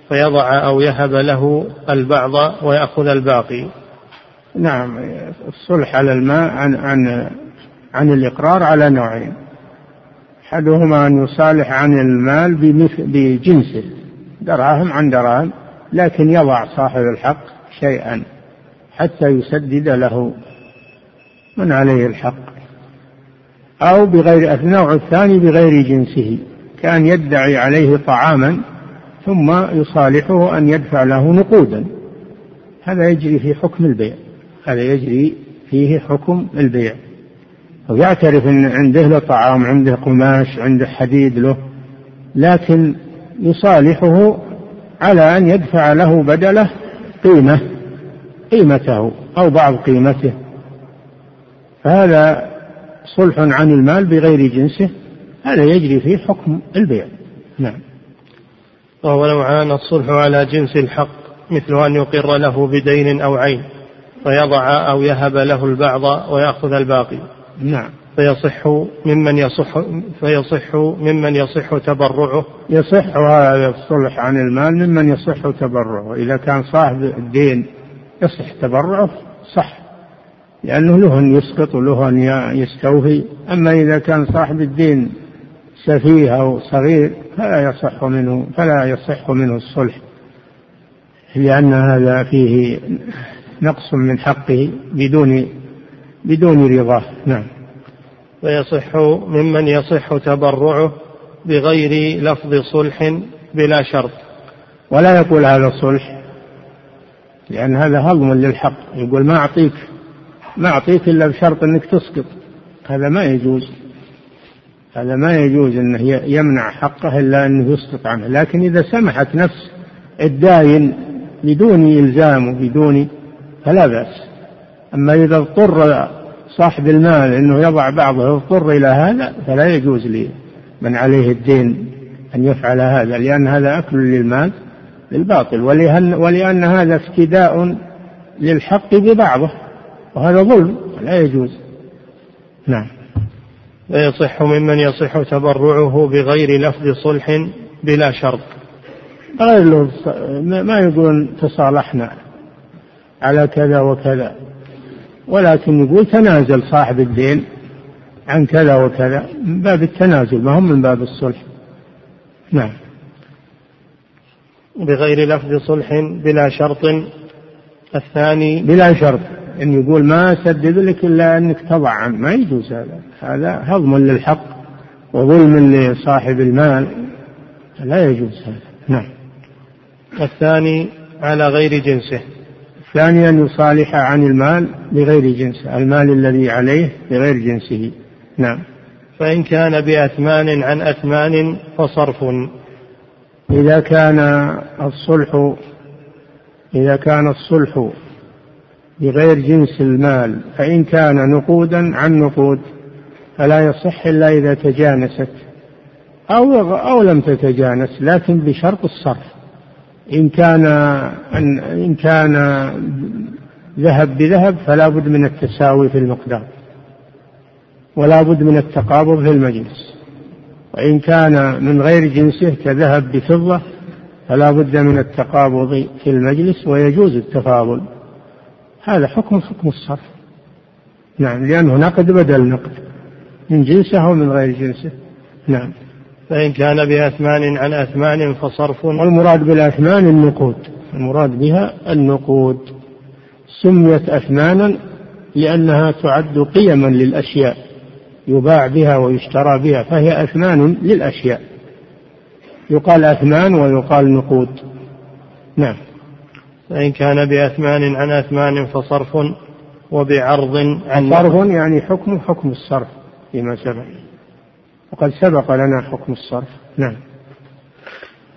فيضع أو يهب له البعض ويأخذ الباقي. نعم. الصلح على الماء عن عن عن الإقرار على نوعين. أحدهما أن يصالح عن المال بجنسه دراهم عن دراهم. لكن يضع صاحب الحق شيئا حتى يسدد له من عليه الحق أو بغير النوع الثاني بغير جنسه كأن يدعي عليه طعاما ثم يصالحه أن يدفع له نقودا. هذا يجري في حكم البيع هذا يجري فيه حكم البيع. ويعترف إن عنده له طعام عنده قماش عنده حديد له لكن يصالحه على أن يدفع له بدله قيمة قيمته أو بعض قيمته. فهذا صلح عن المال بغير جنسه هذا يجري فيه حكم البيع. نعم. وهو نوعان الصلح على جنس الحق مثل أن يقر له بدين أو عين فيضع أو يهب له البعض ويأخذ الباقي. نعم. فيصح ممن يصح فيصح ممن يصح تبرعه. يصح هذا الصلح عن المال ممن يصح تبرعه. إذا كان صاحب الدين يصح تبرعه صح. لأنه له أن يسقط وله أن يستوفي. أما إذا كان صاحب الدين سفيه أو صغير فلا يصح منه فلا يصح منه الصلح. لأن هذا فيه نقص من حقه بدون بدون رضاه. نعم. ويصح ممن يصح تبرعه بغير لفظ صلح بلا شرط. ولا يقول هذا صلح لأن هذا هضم للحق. يقول ما أعطيك ما أعطيك إلا بشرط أنك تسقط. هذا ما يجوز. هذا ما يجوز أنه يمنع حقه إلا أنه يسقط عنه. لكن إذا سمحت نفس الداين بدون إلزام وبدون فلا بأس. أما إذا اضطر صاحب المال أنه يضع بعضه اضطر إلى هذا فلا يجوز لمن عليه الدين أن يفعل هذا لأن هذا أكل للمال بالباطل ولأن, ولأن هذا افتداء للحق ببعضه وهذا ظلم لا يجوز. نعم. ويصح ممن يصح تبرعه بغير لفظ صلح بلا شرط. غير ما يقولون تصالحنا على كذا وكذا. ولكن يقول تنازل صاحب الدين عن كذا وكذا من باب التنازل ما هم من باب الصلح. نعم. بغير لفظ صلح بلا شرط. الثاني بلا شرط. إن يقول ما أسدد لك إلا أنك تضع عنه ما يجوز هذا. هذا هضم للحق وظلم لصاحب المال. لا يجوز هذا. نعم. الثاني على غير جنسه. الثاني أن يصالح عن المال بغير جنسه المال الذي عليه بغير جنسه. نعم. فإن كان بأثمان عن أثمان فصرف. إذا كان الصلح إذا كان الصلح بغير جنس المال فإن كان نقودا عن نقود فلا يصح إلا إذا تجانست أو أو لم تتجانس لكن بشرط الصرف. إن كان إن كان ذهب بذهب فلا بد من التساوي في المقدار. ولا بد من التقابض في المجلس. وإن كان من غير جنسه كذهب بفضة فلا بد من التقابض في المجلس ويجوز التفاضل. هذا حكم حكم الصرف. نعم لأنه نقد بدل نقد من جنسه أو من غير جنسه. نعم. فإن كان بأثمان عن أثمان فصرف والمراد بالأثمان النقود. المراد بها النقود. سميت أثمانا لأنها تعد قيما للأشياء يباع بها ويشترى بها فهي أثمان للأشياء. يقال أثمان ويقال نقود. نعم. فإن كان بأثمان عن أثمان فصرف وبعرض عن صرف يعني حكم حكم الصرف فيما سبق. وقد سبق لنا حكم الصرف. نعم.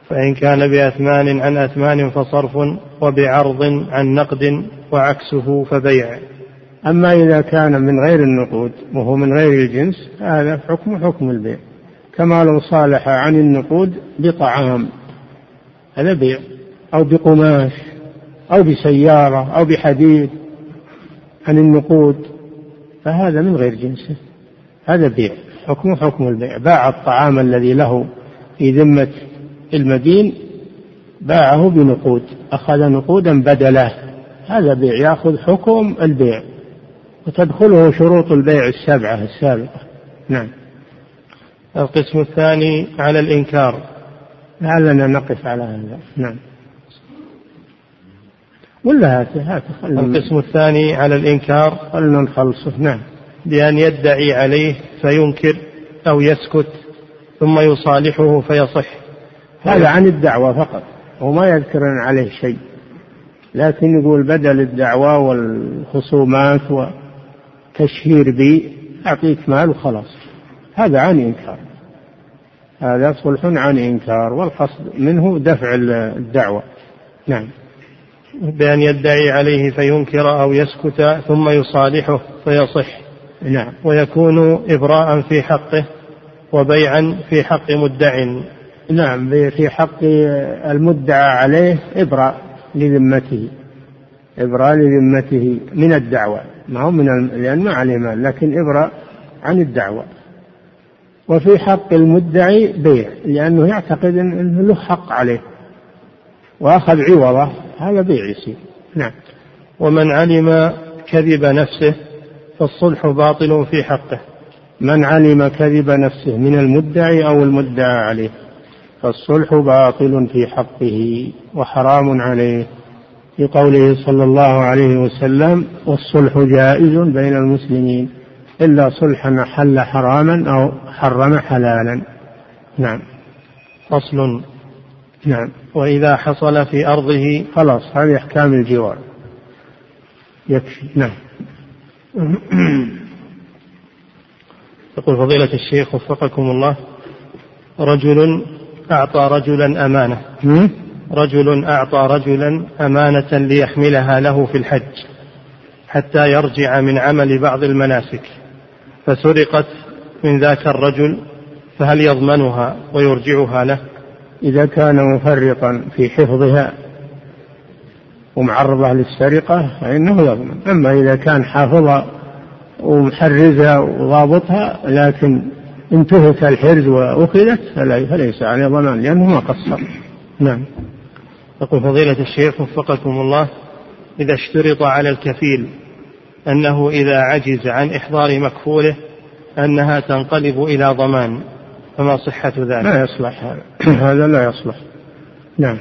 فإن كان بأثمان عن أثمان فصرف وبعرض عن نقد وعكسه فبيع. أما إذا كان من غير النقود وهو من غير الجنس هذا حكم حكم البيع. كما لو صالح عن النقود بطعام هذا بيع. أو بقماش أو بسيارة أو بحديد عن النقود فهذا من غير جنسه. هذا بيع. حكمه حكم البيع باع الطعام الذي له في ذمة المدين باعه بنقود أخذ نقودا بدله هذا بيع يأخذ حكم البيع وتدخله شروط البيع السبعة السابقة. نعم. القسم الثاني على الإنكار. لعلنا نقف على هذا. نعم. ولا هات هات القسم الثاني على الإنكار. خلنا نخلصه. نعم. بأن يدعي عليه فينكر أو يسكت ثم يصالحه فيصح. هذا عن الدعوة فقط وما يذكر عليه شيء لكن يقول بدل الدعوة والخصومات وتشهير بي أعطيك مال وخلاص. هذا عن إنكار. هذا صلح عن إنكار والقصد منه دفع الدعوة. نعم. بأن يدعي عليه فينكر أو يسكت ثم يصالحه فيصح. نعم. ويكون إبراء في حقه وبيعا في حق مدع. نعم في حق المدعى عليه إبراء لذمته. إبراء لذمته من الدعوة. ما هو من لأن ما عليه مال لكن إبراء عن الدعوة. وفي حق المدعي بيع لأنه يعتقد أنه له حق عليه. وأخذ عوضه هذا بيع يصير. نعم. ومن علم كذب نفسه فالصلح باطل في حقه. من علم كذب نفسه من المدعي أو المدعى عليه فالصلح باطل في حقه وحرام عليه. في قوله صلى الله عليه وسلم والصلح جائز بين المسلمين إلا صلحا حل حراما أو حرم حلالا. نعم. فصل. نعم. وإذا حصل في أرضه خلاص هذه أحكام الجوار. يكفي. نعم. يقول فضيلة الشيخ وفقكم الله رجل أعطى رجلا أمانة. رجل أعطى رجلا أمانة ليحملها له في الحج حتى يرجع من عمل بعض المناسك. فسرقت من ذاك الرجل فهل يضمنها ويرجعها له؟ إذا كان مفرطا في حفظها ومعرضة للسرقة فإنه يضمن أما إذا كان حافظها ومحرزها وضابطها لكن انتهك الحرز وأخذت فليس عليه ضمان لأنه ما قصر. نعم. يقول فضيلة الشيخ وفقكم الله إذا اشترط على الكفيل أنه إذا عجز عن إحضار مكفوله أنها تنقلب إلى ضمان فما صحة ذلك؟ لا يصلح هذا. [clears throat] هذا لا يصلح. نعم.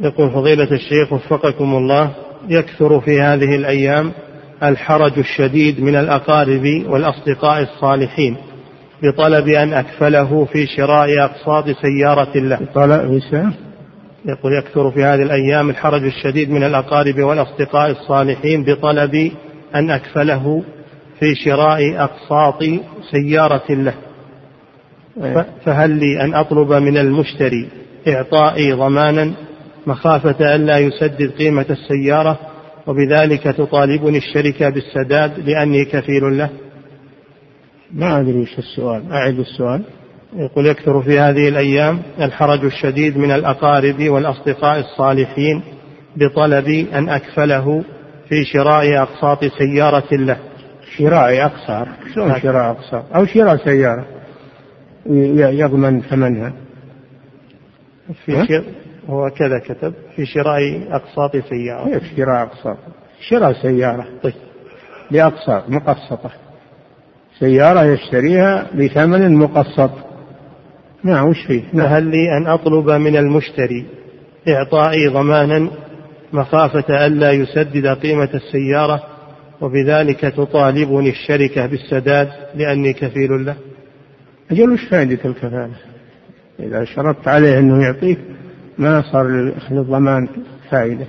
يقول فضيلة الشيخ وفقكم الله يكثر في هذه الأيام الحرج الشديد من الأقارب والأصدقاء الصالحين بطلب أن أكفله في شراء أقساط سيارة له. طلب يقول يكثر في هذه الأيام الحرج الشديد من الأقارب والأصدقاء الصالحين بطلب أن أكفله في شراء أقساط سيارة له. إيه. فهل لي أن أطلب من المشتري إعطائي ضمانا مخافة ألا يسدد قيمة السيارة وبذلك تطالبني الشركة بالسداد لأني كفيل له. ما أدري وش السؤال أعد السؤال. يقول يكثر في هذه الأيام الحرج الشديد من الأقارب والأصدقاء الصالحين بطلب أن أكفله في شراء أقساط سيارة له. شراء أقساط؟ شلون شراء أقساط؟ أو شراء سيارة. يضمن ثمنها. في هو كذا كتب في شراء أقساط سيارة. كيف شراء أقساط. شراء سيارة. طيب. بأقساط مقسطة. سيارة يشتريها بثمن مقسط. نعم وش فيه؟ نعم. فهل لي أن أطلب من المشتري إعطائي ضمانا مخافة ألا يسدد قيمة السيارة وبذلك تطالبني الشركة بالسداد لأني كفيل له؟ أجل وش فائدة الكفالة؟ إذا شرطت عليه أنه يعطيك ما صار للضمان فائدة.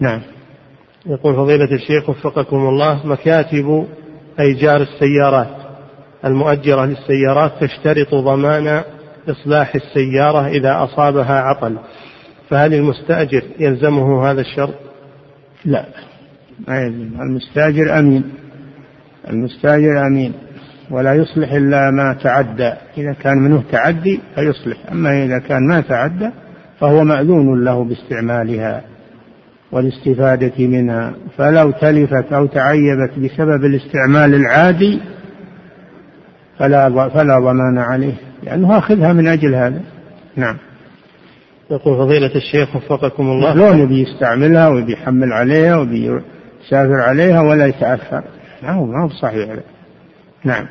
نعم. يقول فضيلة الشيخ وفقكم الله مكاتب أيجار السيارات المؤجرة للسيارات تشترط ضمان إصلاح السيارة إذا أصابها عطل. فهل المستأجر يلزمه هذا الشرط؟ لا. ما يلزم. المستأجر أمين. المستأجر أمين. ولا يصلح إلا ما تعدى. إذا كان منه تعدي فيصلح. أما إذا كان ما تعدى فهو مأذون له باستعمالها والاستفادة منها. فلو تلفت أو تعيبت بسبب الاستعمال العادي فلا فلا ضمان عليه لأنه أخذها من أجل هذا. نعم. يقول فضيلة الشيخ وفقكم الله. لون يبي يستعملها ويبي يحمل عليها ويبي يسافر عليها ولا يتأثر ما هو ما هو صحيح. نعم.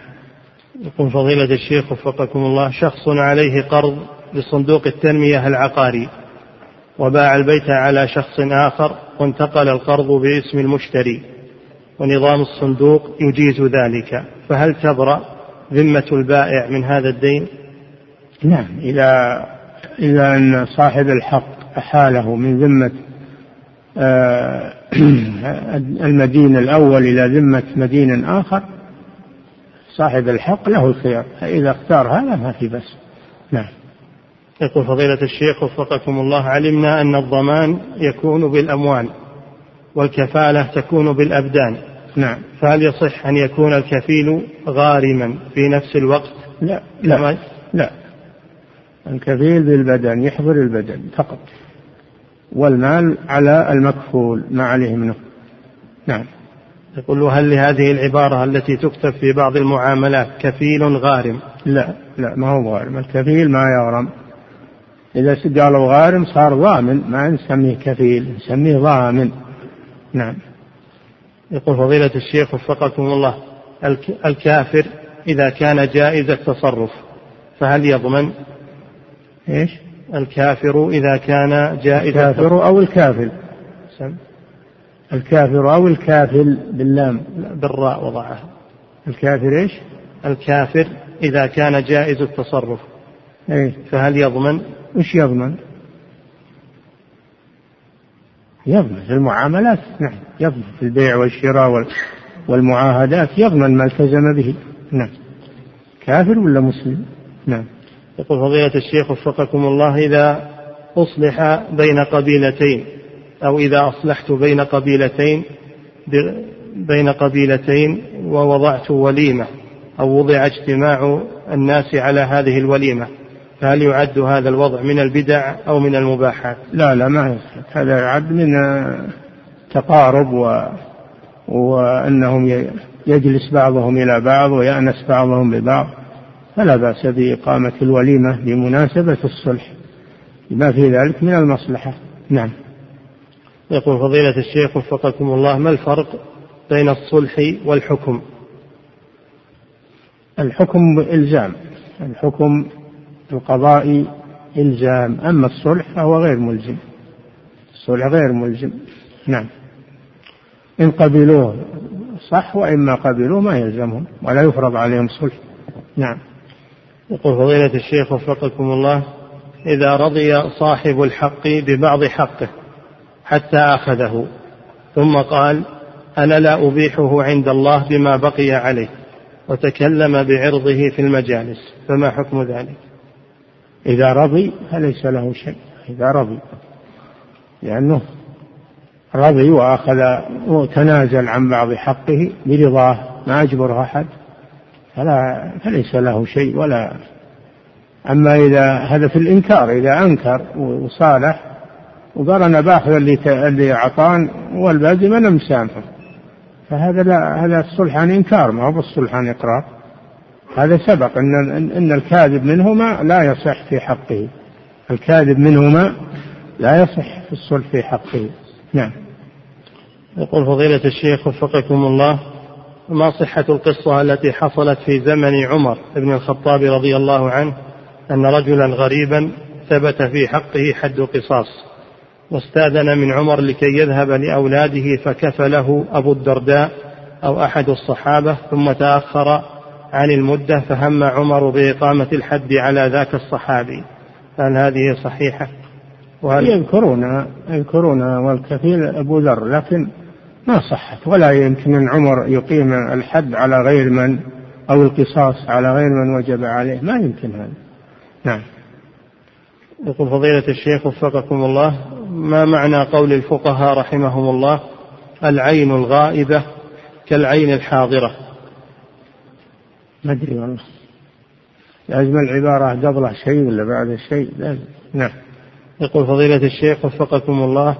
يقول فضيلة الشيخ وفقكم الله شخص عليه قرض لصندوق التنمية العقاري. وباع البيت على شخص آخر وانتقل القرض باسم المشتري. ونظام الصندوق يجيز ذلك. فهل تبرأ ذمة البائع من هذا الدين؟ نعم إذا إذا أن صاحب الحق أحاله من ذمة آه، [clears throat] المدين الأول إلى ذمة مدين آخر. صاحب الحق له الخيار فإذا اختار هذا ما في بس نعم. يقول فضيلة الشيخ وفقكم الله علمنا أن الضمان يكون بالأموال والكفالة تكون بالأبدان. نعم. فهل يصح أن يكون الكفيل غارما في نفس الوقت؟ لا لا لا. الكفيل بالبدن يحضر البدن فقط. والمال على المكفول ما عليه منه. نعم. يقول هل لهذه العبارة التي تكتب في بعض المعاملات كفيل غارم؟ لا لا ما هو غارم. الكفيل ما يغرم. إذا قالوا غارم صار ضامن ما نسميه كفيل نسميه ضامن نعم يقول فضيلة الشيخ وفقكم الله الكافر إذا كان جائز التصرف فهل يضمن؟ إيش؟ الكافر إذا كان جائز الكافر أو الكافل سم. الكافر أو الكافل باللام بالراء وضعها الكافر إيش؟ الكافر إذا كان جائز التصرف إيه فهل يضمن؟ وش يضمن؟ يضمن في المعاملات نعم يضمن في البيع والشراء والمعاهدات يضمن ما التزم به نعم. كافر ولا مسلم؟ نعم. يقول فضيلة الشيخ وفقكم الله إذا أصلح بين قبيلتين أو إذا أصلحت بين قبيلتين بين قبيلتين ووضعت وليمة أو وضع اجتماع الناس على هذه الوليمة. فهل يعد هذا الوضع من البدع أو من المباحات؟ لا لا ما يصح هذا يعد من تقارب و... وأنهم يجلس بعضهم إلى بعض ويأنس بعضهم ببعض. فلا بأس بإقامة الوليمة بمناسبة الصلح. لما في ذلك من المصلحة. نعم. يقول فضيلة الشيخ وفقكم الله ما الفرق بين الصلح والحكم؟ الحكم إلزام. الحكم القضاء إلزام أما الصلح فهو غير ملزم. الصلح غير ملزم. نعم. إن قبلوه صح وإن ما قبلوه ما يلزمهم ولا يفرض عليهم صلح. نعم. يقول فضيلة الشيخ وفقكم الله إذا رضي صاحب الحق ببعض حقه حتى أخذه ثم قال أنا لا أبيحه عند الله بما بقي عليه وتكلم بعرضه في المجالس فما حكم ذلك؟ إذا رضي فليس له شيء إذا رضي لأنه رضي وأخذ وتنازل عن بعض حقه برضاه ما أجبره أحد فلا فليس له شيء ولا. أما إذا هذا في الإنكار إذا أنكر وصالح وقال أنا بأخذ اللي اللي أعطان والباقي ما أنا مسامحه فهذا لا هذا الصلح عن إنكار ما هو بالصلح عن إقرار. هذا سبق أن أن الكاذب منهما لا يصح في حقه. الكاذب منهما لا يصح في الصلح في حقه. نعم. يقول فضيلة الشيخ وفقكم الله ما صحة القصة التي حصلت في زمن عمر بن الخطاب رضي الله عنه أن رجلا غريبا ثبت في حقه حد قصاص واستأذن من عمر لكي يذهب لأولاده فكفله أبو الدرداء أو أحد الصحابة ثم تأخر عن المدة فهم عمر بإقامة الحد على ذاك الصحابي. هل هذه صحيحة؟ وهل يذكرون يذكرون والكفيل أبو ذر لكن ما صحت. ولا يمكن أن عمر يقيم الحد على غير من أو القصاص على غير من وجب عليه. ما يمكن هذا. نعم. يقول فضيلة الشيخ وفقكم الله ما معنى قول الفقهاء رحمهم الله؟ العين الغائبة كالعين الحاضرة. ما أدري والله. لازم العبارة قبل شيء ولا بعد شيء؟ لازم. نعم. يقول فضيلة الشيخ وفقكم الله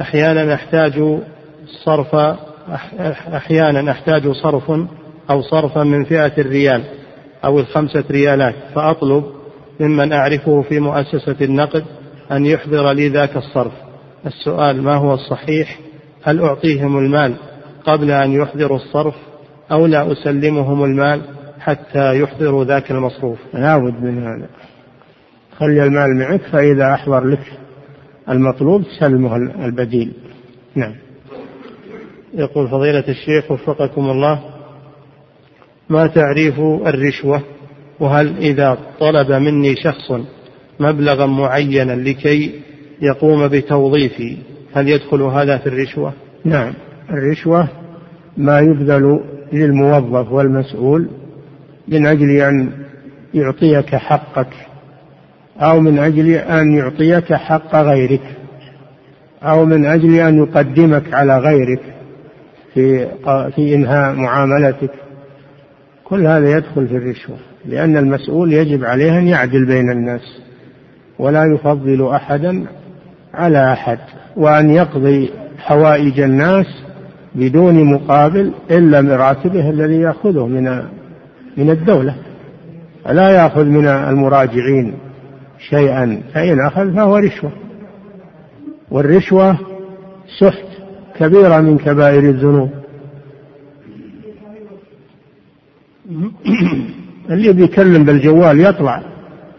أحيانا أحتاج صرف أحيانا أحتاج صرف أو صرفا من فئة الريال أو الخمسة ريالات فأطلب ممن أعرفه في مؤسسة النقد أن يحضر لي ذاك الصرف. السؤال ما هو الصحيح؟ هل أعطيهم المال قبل أن يحضروا الصرف أو لا أسلمهم المال؟ حتى يحضروا ذاك المصروف. لا بد من هذا. خلي المال معك فإذا أحضر لك المطلوب سلمه البديل. نعم. يقول فضيلة الشيخ وفقكم الله ما تعريف الرشوة؟ وهل إذا طلب مني شخص مبلغا معينا لكي يقوم بتوظيفي هل يدخل هذا في الرشوة؟ نعم. الرشوة ما يبذل للموظف والمسؤول من أجل أن يعطيك حقك أو من أجل أن يعطيك حق غيرك أو من أجل أن يقدمك على غيرك في في إنهاء معاملتك. كل هذا يدخل في الرشوة لأن المسؤول يجب عليه أن يعدل بين الناس ولا يفضل أحدا على أحد وأن يقضي حوائج الناس بدون مقابل إلا براتبه الذي يأخذه من من الدولة. لا يأخذ من المراجعين شيئا فإن أخذ فهو رشوة. والرشوة سحت كبيرة من كبائر الذنوب. [coughs] اللي بيكلم بالجوال يطلع.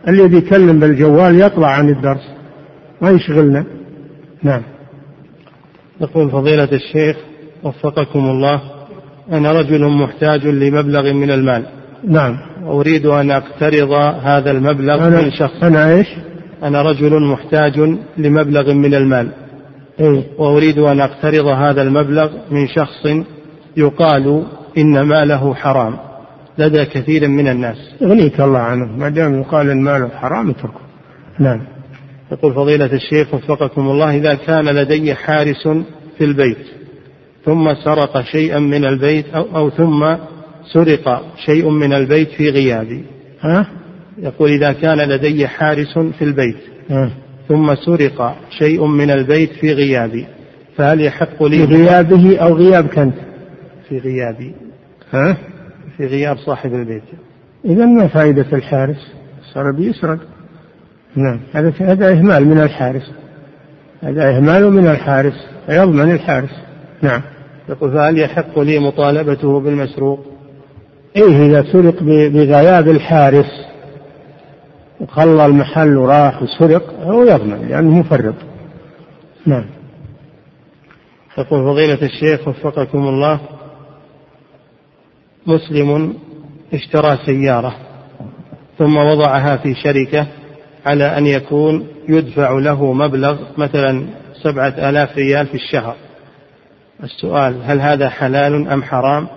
اللي بيكلم بالجوال يطلع عن الدرس. ما يشغلنا. نعم. يقول فضيلة الشيخ وفقكم الله أنا رجل محتاج لمبلغ من المال. نعم. أريد أن أقترض هذا المبلغ أنا من شخص. أنا إيش؟ أنا رجل محتاج لمبلغ من المال. إيه؟ وأريد أن أقترض هذا المبلغ من شخص يقال إن ماله حرام. لدى كثير من الناس. يغنيك الله عنه. ما دام يقال إن ماله حرام اتركه. نعم. يقول فضيلة الشيخ وفقكم الله إذا كان لدي حارس في البيت ثم سرق شيئا من البيت أو, أو ثم سرق شيء من البيت في غيابي. ها؟ يقول إذا كان لدي حارس في البيت. ها؟ ثم سرق شيء من البيت في غيابي. فهل يحق في لي غيابه أو غيابك أنت؟ في غيابي. ها؟ في غياب صاحب البيت. إذا ما فائدة الحارس؟ صار بيسرق. نعم. هذا هذا إهمال من الحارس. هذا إهمال من الحارس. فيضمن الحارس. نعم. يقول فهل يحق لي مطالبته بالمسروق؟ إيه إذا سرق بغياب الحارس وخلى المحل وراح وسرق هو يضمن لأنه مفرط. نعم. يقول فضيلة الشيخ وفقكم الله مسلم اشترى سيارة ثم وضعها في شركة على أن يكون يدفع له مبلغ مثلا سبعة آلاف ريال في الشهر. السؤال هل هذا حلال أم حرام؟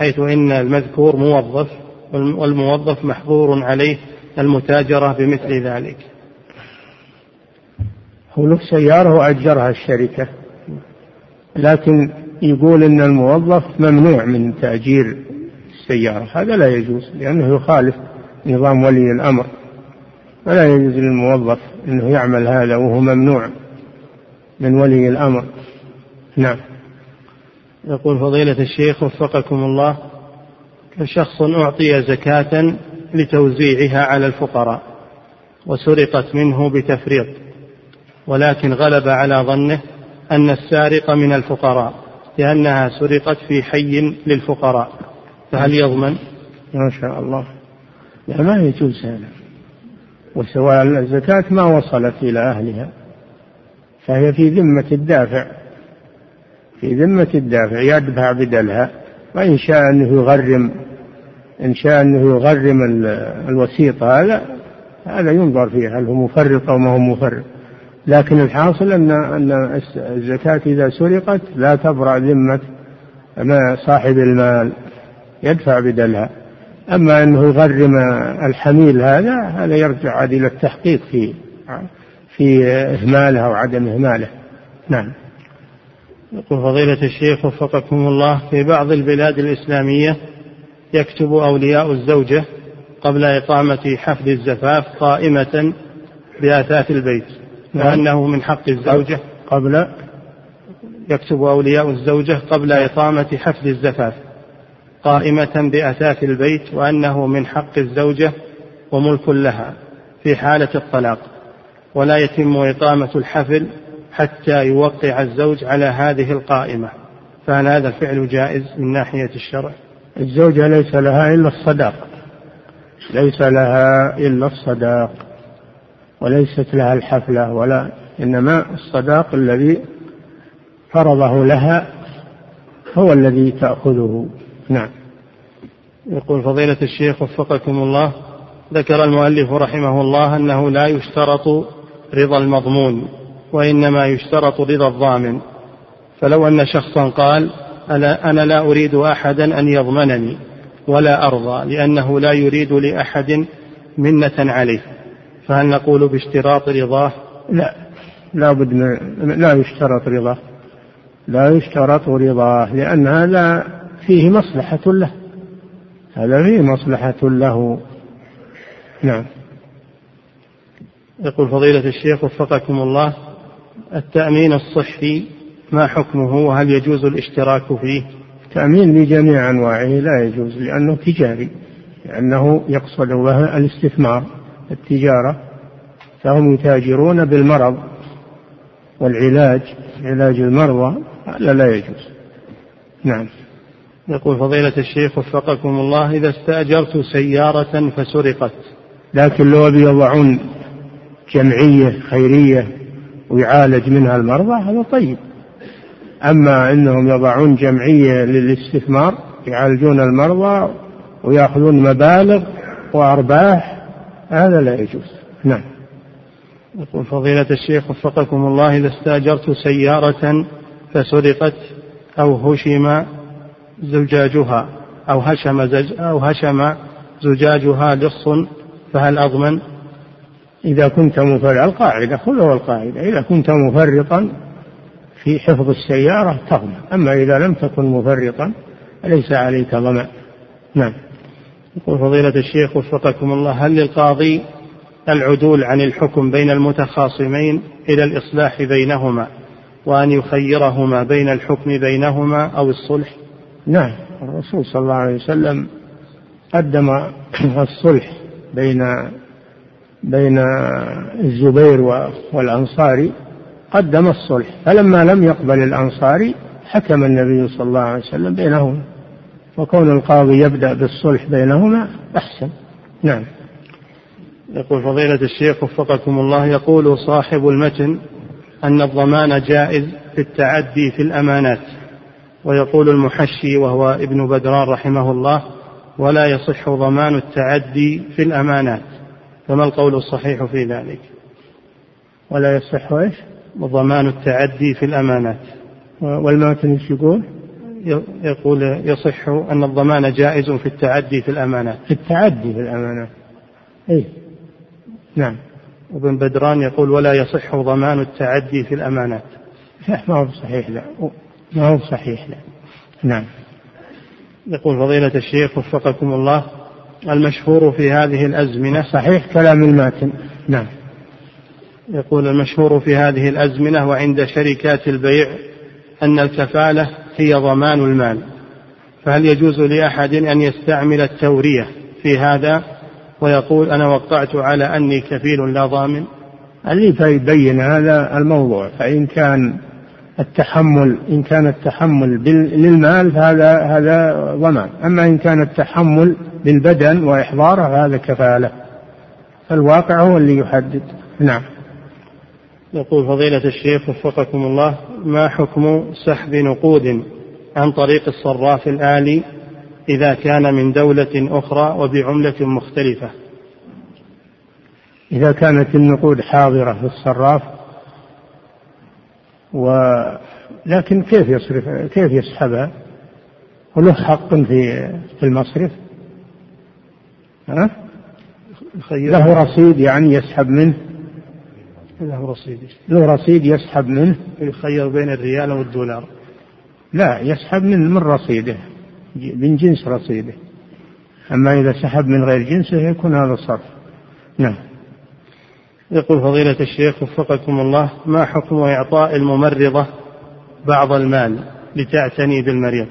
حيث إن المذكور موظف والموظف محظور عليه المتاجرة بمثل ذلك. هو له سيارة وأجرها الشركة لكن يقول إن الموظف ممنوع من تأجير السيارة هذا لا يجوز لأنه يخالف نظام ولي الأمر. فلا يجوز للموظف أنه يعمل هذا وهو ممنوع من ولي الأمر. نعم. يقول فضيلة الشيخ وفقكم الله شخص أعطي زكاة لتوزيعها على الفقراء وسرقت منه بتفريط ولكن غلب على ظنه أن السارق من الفقراء لأنها سرقت في حي للفقراء فهل يضمن؟ ما شاء الله. لا ما يجوز هذا. وسواء الزكاة ما وصلت إلى أهلها فهي في ذمة الدافع. في ذمة الدافع يدفع بدلها وإن شاء أنه يغرم إن شاء أنه يغرم ال- الوسيط هذا هذا ينظر فيه هل هو مفرط أو ما هو مفرط. لكن الحاصل أن أن الزكاة إذا سرقت لا تبرأ ذمة ما صاحب المال يدفع بدلها. أما أنه يغرم الحميل هذا هذا يرجع عاد إلى التحقيق في في إهماله أو عدم إهماله. نعم. يقول فضيلة الشيخ وفقكم الله في بعض البلاد الإسلامية يكتب أولياء الزوجة قبل إقامة حفل الزفاف قائمة بآثاث البيت نعم. وأنه من حق الزوجة. قبل؟ يكتب أولياء الزوجة قبل إقامة حفل الزفاف قائمة بأثاث البيت وأنه من حق الزوجة وملك لها في حالة الطلاق. ولا يتم إقامة الحفل حتى يوقع الزوج على هذه القائمة. فهل هذا الفعل جائز من ناحية الشرع؟ الزوجة ليس لها إلا الصداق. ليس لها إلا الصداق. وليست لها الحفلة ولا إنما الصداق الذي فرضه لها هو الذي تأخذه. نعم. يقول فضيلة الشيخ وفقكم الله ذكر المؤلف رحمه الله أنه لا يشترط رضا المضمون. وإنما يشترط رضا الضامن. فلو أن شخصا قال ألا أنا لا أريد أحدا أن يضمنني ولا أرضى لأنه لا يريد لأحد منة عليه. فهل نقول باشتراط رضاه؟ لا لا بد من لا يشترط رضاه. لا يشترط رضاه لأن هذا فيه مصلحة له. هذا فيه مصلحة له. نعم. يقول فضيلة الشيخ وفقكم الله التأمين الصحي ما حكمه؟ وهل يجوز الاشتراك فيه؟ التأمين بجميع أنواعه لا يجوز لأنه تجاري لأنه يقصد به الاستثمار التجارة. فهم يتاجرون بالمرض والعلاج علاج المرضى هذا لا يجوز. نعم. يقول فضيلة الشيخ وفقكم الله إذا استأجرت سيارة فسرقت. لكن لو يضعون جمعية خيرية ويعالج منها المرضى هذا طيب. أما أنهم يضعون جمعية للاستثمار يعالجون المرضى ويأخذون مبالغ وأرباح هذا لا يجوز. نعم. يقول فضيلة الشيخ وفقكم الله إذا استأجرت سيارة فسرقت أو هشم زجاجها أو هشم زج أو هشم زجاجها لص فهل أضمن؟ إذا كنت مفرطا القاعدة خذوا القاعدة إذا كنت مفرطا في حفظ السيارة تضمن أما إذا لم تكن مفرطا فليس عليك ضمان. نعم. يقول فضيلة الشيخ وفقكم الله هل للقاضي العدول عن الحكم بين المتخاصمين إلى الإصلاح بينهما وأن يخيرهما بين الحكم بينهما أو الصلح؟ نعم. الرسول صلى الله عليه وسلم قدم الصلح بين بين الزبير والأنصاري قدم الصلح فلما لم يقبل الأنصاري حكم النبي صلى الله عليه وسلم بينهما وكون القاضي يبدأ بالصلح بينهما أحسن. نعم. يقول فضيلة الشيخ وفقكم الله يقول صاحب المتن أن الضمان جائز في التعدي في الأمانات ويقول المحشي وهو ابن بدران رحمه الله ولا يصح ضمان التعدي في الأمانات. فما القول الصحيح في ذلك؟ ولا يصح إيش؟ ضمان التعدي في الأمانات. والماتن إيش يقول؟ يقول يصح أن الضمان جائز في التعدي في الأمانات. في التعدي في الأمانات. أي نعم. وابن بدران يقول ولا يصح ضمان التعدي في الأمانات. لا ما هو صحيح لا. ما هو صحيح لا. نعم. يقول فضيلة الشيخ وفقكم الله المشهور في هذه الأزمنة. صحيح كلام الماتن. نعم. يقول المشهور في هذه الأزمنة وعند شركات البيع أن الكفالة هي ضمان المال. فهل يجوز لأحد أن يستعمل التورية في هذا؟ ويقول أنا وقعت على أني كفيل لا ضامن. اللي يبين هذا الموضوع فإن كان التحمل إن كان التحمل للمال فهذا هذا ضمان. أما إن كان التحمل بالبدن وإحضاره هذا كفالة. فالواقع هو اللي يحدد. نعم. يقول فضيلة الشيخ وفقكم الله ما حكم سحب نقود عن طريق الصراف الآلي إذا كان من دولة أخرى وبعملة مختلفة؟ إذا كانت النقود حاضرة في الصراف و لكن كيف يصرف كيف يسحبها وله حق في في المصرف؟ ها؟ له رصيد يعني يسحب منه؟ له رصيد. له رصيد يسحب منه؟ يخير بين الريال والدولار. لا يسحب من من رصيده من جنس رصيده. أما إذا سحب من غير جنسه يكون هذا صرف. نعم. يقول فضيلة الشيخ وفقكم الله ما حكم إعطاء الممرضة بعض المال لتعتني بالمريض؟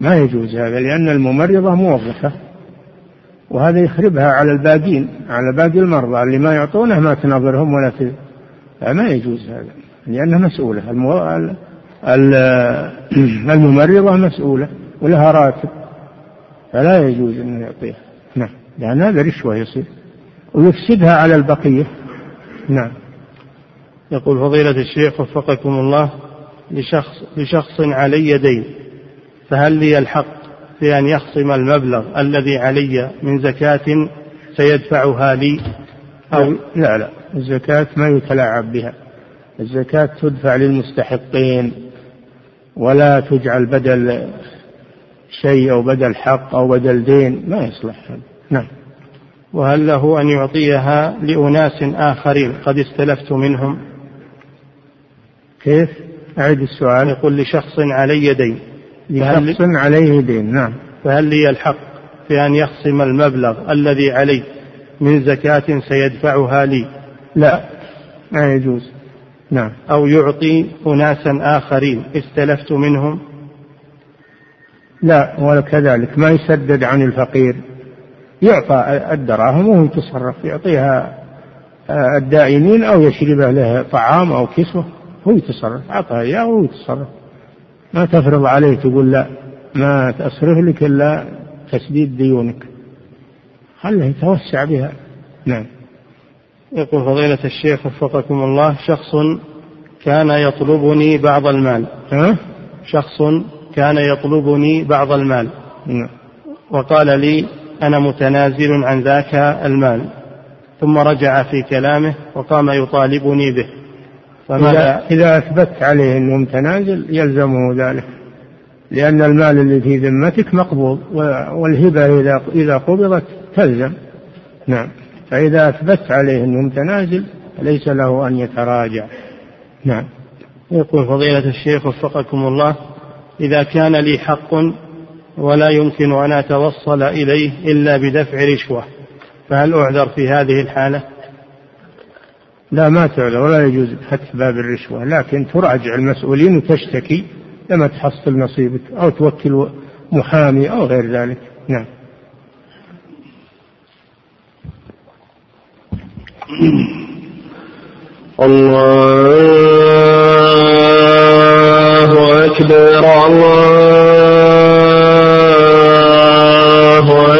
ما يجوز هذا لأن الممرضة موظفة وهذا يخربها على الباقين على باقي المرضى اللي ما يعطونه ما تناظرهم ولا ت... ما يجوز هذا لأنها مسؤولة المو... [clears throat] الممرضة مسؤولة ولها راتب فلا يجوز أنه يعطيها. نعم لأن هذا رشوة يصير. ويفسدها على البقية. نعم. يقول فضيلة الشيخ وفقكم الله لشخص لشخص علي دين فهل لي الحق في أن يخصم المبلغ الذي علي من زكاة سيدفعها لي؟ أو لا لا الزكاة ما يتلاعب بها. الزكاة تدفع للمستحقين ولا تجعل بدل شيء أو بدل حق أو بدل دين ما يصلح. نعم. وهل له أن يعطيها لأناس آخرين؟ قد استلفت منهم. كيف؟ أعد السؤال. يقول لشخص علي دين. لشخص عليه دين نعم. فهل لي الحق في أن يخصم المبلغ الذي علي من زكاة سيدفعها لي؟ لا ما يجوز. نعم. أو يعطي أناسا آخرين. استلفت منهم؟ لا ولا كذلك. ما يسدد عن الفقير. يعطى الدراهم وهو يتصرف يعطيها آه، الدائنين أو يشرب له طعام أو كسوة هو يتصرف أعطها إياه وهو يتصرف. ما تفرض عليه تقول لا ما تصرف لك إلا تسديد ديونك. خله يتوسع بها. نعم. يقول فضيلة الشيخ وفقكم الله شخص كان يطلبني بعض المال. ها؟ شخص كان يطلبني بعض المال. نعم. وقال لي أنا متنازل عن ذاك المال. ثم رجع في كلامه وقام يطالبني به. فماذا؟ إذا أثبت عليه أنه متنازل يلزمه ذلك. لأن المال اللي في ذمتك مقبوض والهبة إذا إذا قبضت تلزم. نعم. فإذا أثبت عليه أنه متنازل ليس له أن يتراجع. نعم. يقول فضيلة الشيخ وفقكم الله إذا كان لي حق ولا يمكن أن أتوصل إليه إلا بدفع رشوة. فهل أعذر في هذه الحالة؟ لا ما تعذر ولا يجوز فتح باب الرشوة لكن تراجع المسؤولين وتشتكي لما تحصل نصيبك أو توكل محامي أو غير ذلك. نعم. الله أكبر الله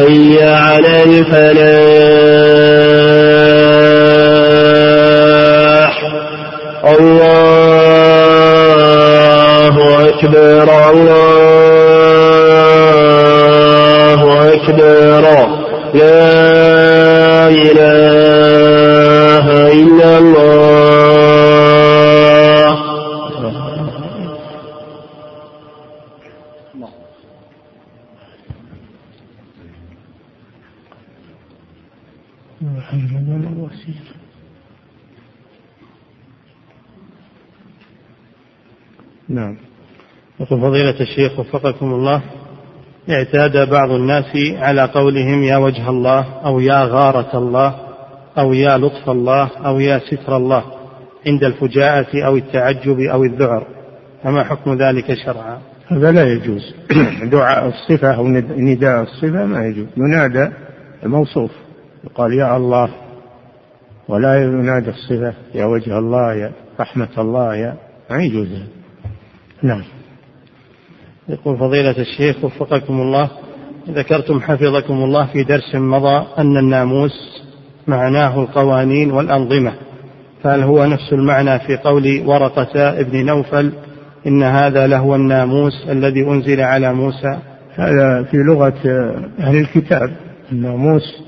حي على الفلاح. الله أكبر الله أكبر لا إله إلا الله نعم يقول فضيلة الشيخ وفقكم الله اعتاد بعض الناس على قولهم يا وجه الله أو يا غارة الله أو يا لطف الله أو يا ستر الله عند الفجاءة أو التعجب أو الذعر. فما حكم ذلك شرعا؟ هذا لا يجوز. [clears throat] دعاء الصفة أو نداء الصفة ما يجوز. ينادى الموصوف يقال يا الله ولا ينادى الصفة يا وجه الله يا رحمة الله يا ما يجوز. نعم. يقول فضيلة الشيخ وفقكم الله. ذكرتم حفظكم الله في درس مضى أن الناموس معناه القوانين والأنظمة. فهل هو نفس المعنى في قول ورقة ابن نوفل إن هذا لهو الناموس الذي أنزل على موسى؟ هذا في لغة أهل الكتاب. الناموس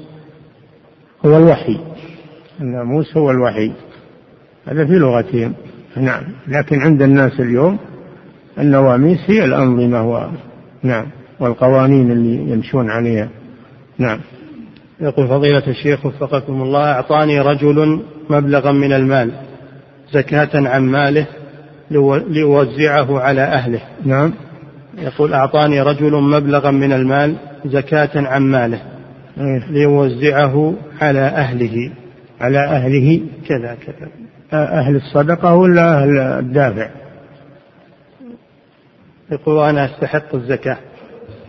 هو الوحي. الناموس هو الوحي. هذا في لغتهم. نعم. لكن عند الناس اليوم النواميس هي الأنظمة و... نعم. والقوانين اللي يمشون عليها. نعم. يقول فضيلة الشيخ وفقكم الله أعطاني رجل مبلغا من المال زكاة عن ماله ليوزعه على أهله. نعم. يقول أعطاني رجل مبلغا من المال زكاة عن ماله إيه. ليوزعه على أهله. على أهله؟ كذا كذا. أهل الصدقة ولا أهل الدافع؟ يقول أنا أستحق الزكاة.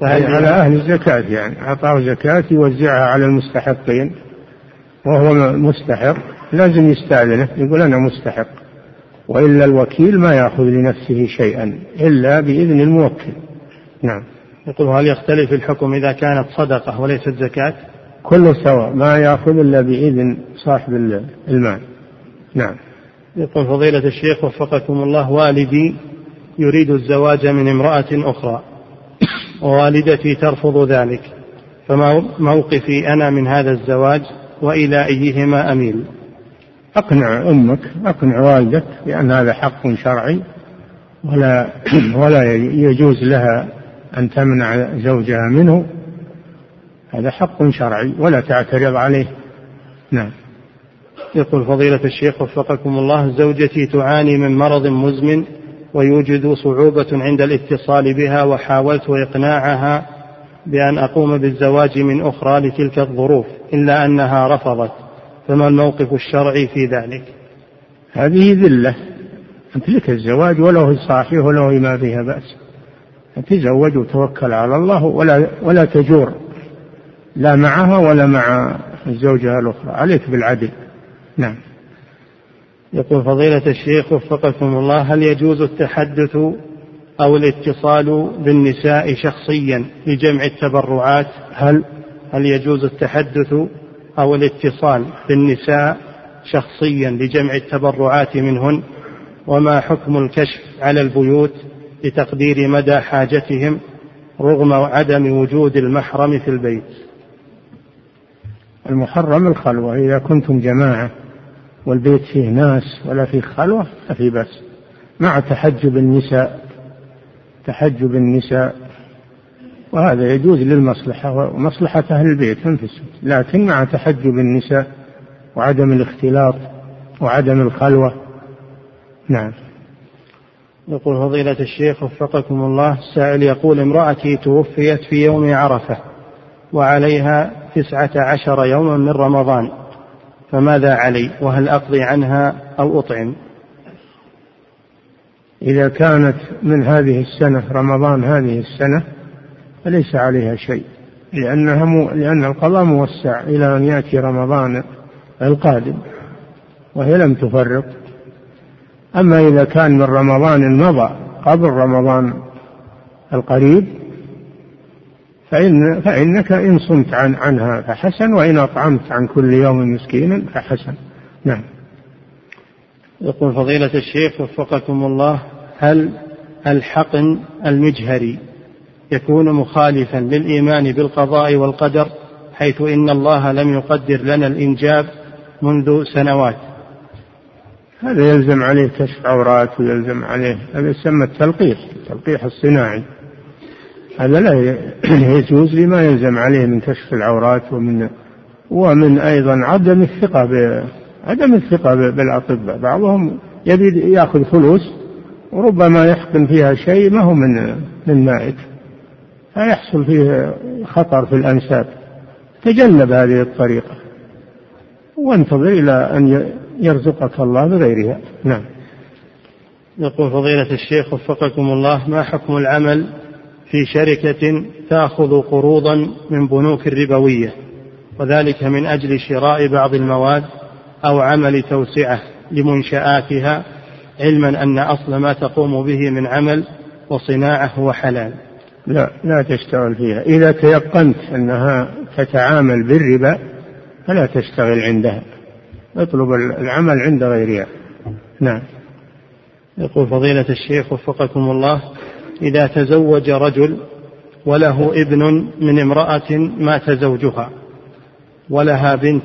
فهل على أهل الزكاة يعني أعطاه زكاة يوزعها على المستحقين وهو مستحق لازم يستأذنه يقول أنا مستحق وإلا الوكيل ما يأخذ لنفسه شيئا إلا بإذن الموكل. نعم. يقول هل يختلف الحكم إذا كانت صدقة وليست زكاة؟ كله سواء ما يأخذ إلا بإذن صاحب المال. نعم. يقول فضيلة الشيخ وفقكم الله والدي يريد الزواج من امرأة أخرى ووالدتي ترفض ذلك فما موقفي أنا من هذا الزواج وإلى أيهما أميل أقنع أمك أقنع والدك بأن هذا حق شرعي ولا [clears throat] ولا يجوز لها أن تمنع زوجها منه. هذا حق شرعي ولا تعترض عليه. نعم. يقول فضيلة الشيخ وفقكم الله زوجتي تعاني من مرض مزمن ويوجد صعوبة عند الاتصال بها وحاولت إقناعها بأن أقوم بالزواج من أخرى لتلك الظروف إلا أنها رفضت. فما الموقف الشرعي في ذلك؟ هذه ذلة. أنت لك الزواج ولو صحيح ولو ما فيها بأس. تزوج وتوكل على الله ولا ولا تجور. لا معها ولا مع الزوجة الأخرى. عليك بالعدل. نعم. يقول فضيلة الشيخ وفقكم الله هل يجوز التحدث أو الاتصال بالنساء شخصيا لجمع التبرعات؟ هل هل يجوز التحدث أو الاتصال بالنساء شخصيا لجمع التبرعات منهن؟ وما حكم الكشف على البيوت لتقدير مدى حاجتهم رغم عدم وجود المحرم في البيت؟ المحرم الخلوة إذا كنتم جماعة. والبيت فيه ناس ولا فيه خلوة ففي بس مع تحجب النساء تحجب النساء. وهذا يجوز للمصلحة ومصلحة أهل البيت أنفسهم لكن مع تحجب النساء وعدم الاختلاط وعدم الخلوة. نعم. يقول فضيلة الشيخ وفقكم الله السائل يقول امرأتي توفيت في يوم عرفة وعليها تسعة عشر يوما من رمضان. فماذا علي؟ وهل أقضي عنها أو أطعم؟ إذا كانت من هذه السنة رمضان هذه السنة فليس عليها شيء لأنها مو لأن القضاء موسع إلى أن يأتي رمضان القادم وهي لم تفرط. أما إذا كان من رمضان مضى قبل رمضان القريب فإن فإنك إن صمت عن عنها فحسن وإن أطعمت عن كل يوم مسكينا فحسن. نعم. يقول فضيلة الشيخ وفقكم الله هل الحقن المجهري يكون مخالفا للإيمان بالقضاء والقدر حيث إن الله لم يقدر لنا الإنجاب منذ سنوات؟ هذا يلزم عليه كشف عورات ويلزم عليه هذا يسمى التلقيح التلقيح الصناعي. هذا لا [clears throat] يجوز لما يلزم عليه من كشف العورات ومن ومن أيضا عدم الثقة ب عدم الثقة بالأطباء. بعضهم يبي يأخذ فلوس وربما يحقن فيها شيء ما هو من من مائت. فيحصل فيه خطر في الأنساب. تجنب هذه الطريقة. وانتظر إلى أن يرزقك الله بغيرها. نعم. يقول فضيلة الشيخ وفقكم الله ما حكم العمل في شركة تأخذ قروضا من بنوك الربوية وذلك من أجل شراء بعض المواد أو عمل توسعة لمنشآتها علما أن أصل ما تقوم به من عمل وصناعة هو حلال لا لا تشتغل فيها. إذا تيقنت أنها تتعامل بالربا فلا تشتغل عندها. اطلب العمل عند غيرها. نعم. يقول فضيلة الشيخ وفقكم الله إذا تزوج رجل وله ابن من امرأة مات زوجها ولها بنت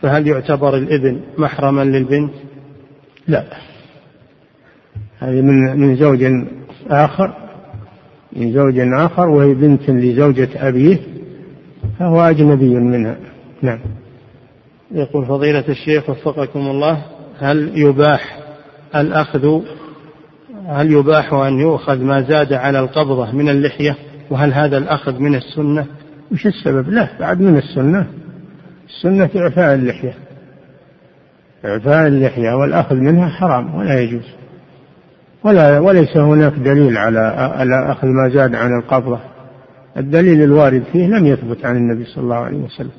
فهل يعتبر الابن محرما للبنت؟ لا. هذه من من زوج آخر من زوج آخر وهي بنت لزوجة أبيه فهو أجنبي منها. نعم. يقول فضيلة الشيخ وفقكم الله هل يباح الأخذ هل يباح أن يؤخذ ما زاد على القبضة من اللحية؟ وهل هذا الأخذ من السنة؟ وش السبب؟ لا بعد من السنة؟ السنة إعفاء اللحية. إعفاء اللحية والأخذ منها حرام ولا يجوز. ولا وليس هناك دليل على على أخذ ما زاد عن القبضة. الدليل الوارد فيه لم يثبت عن النبي صلى الله عليه وسلم.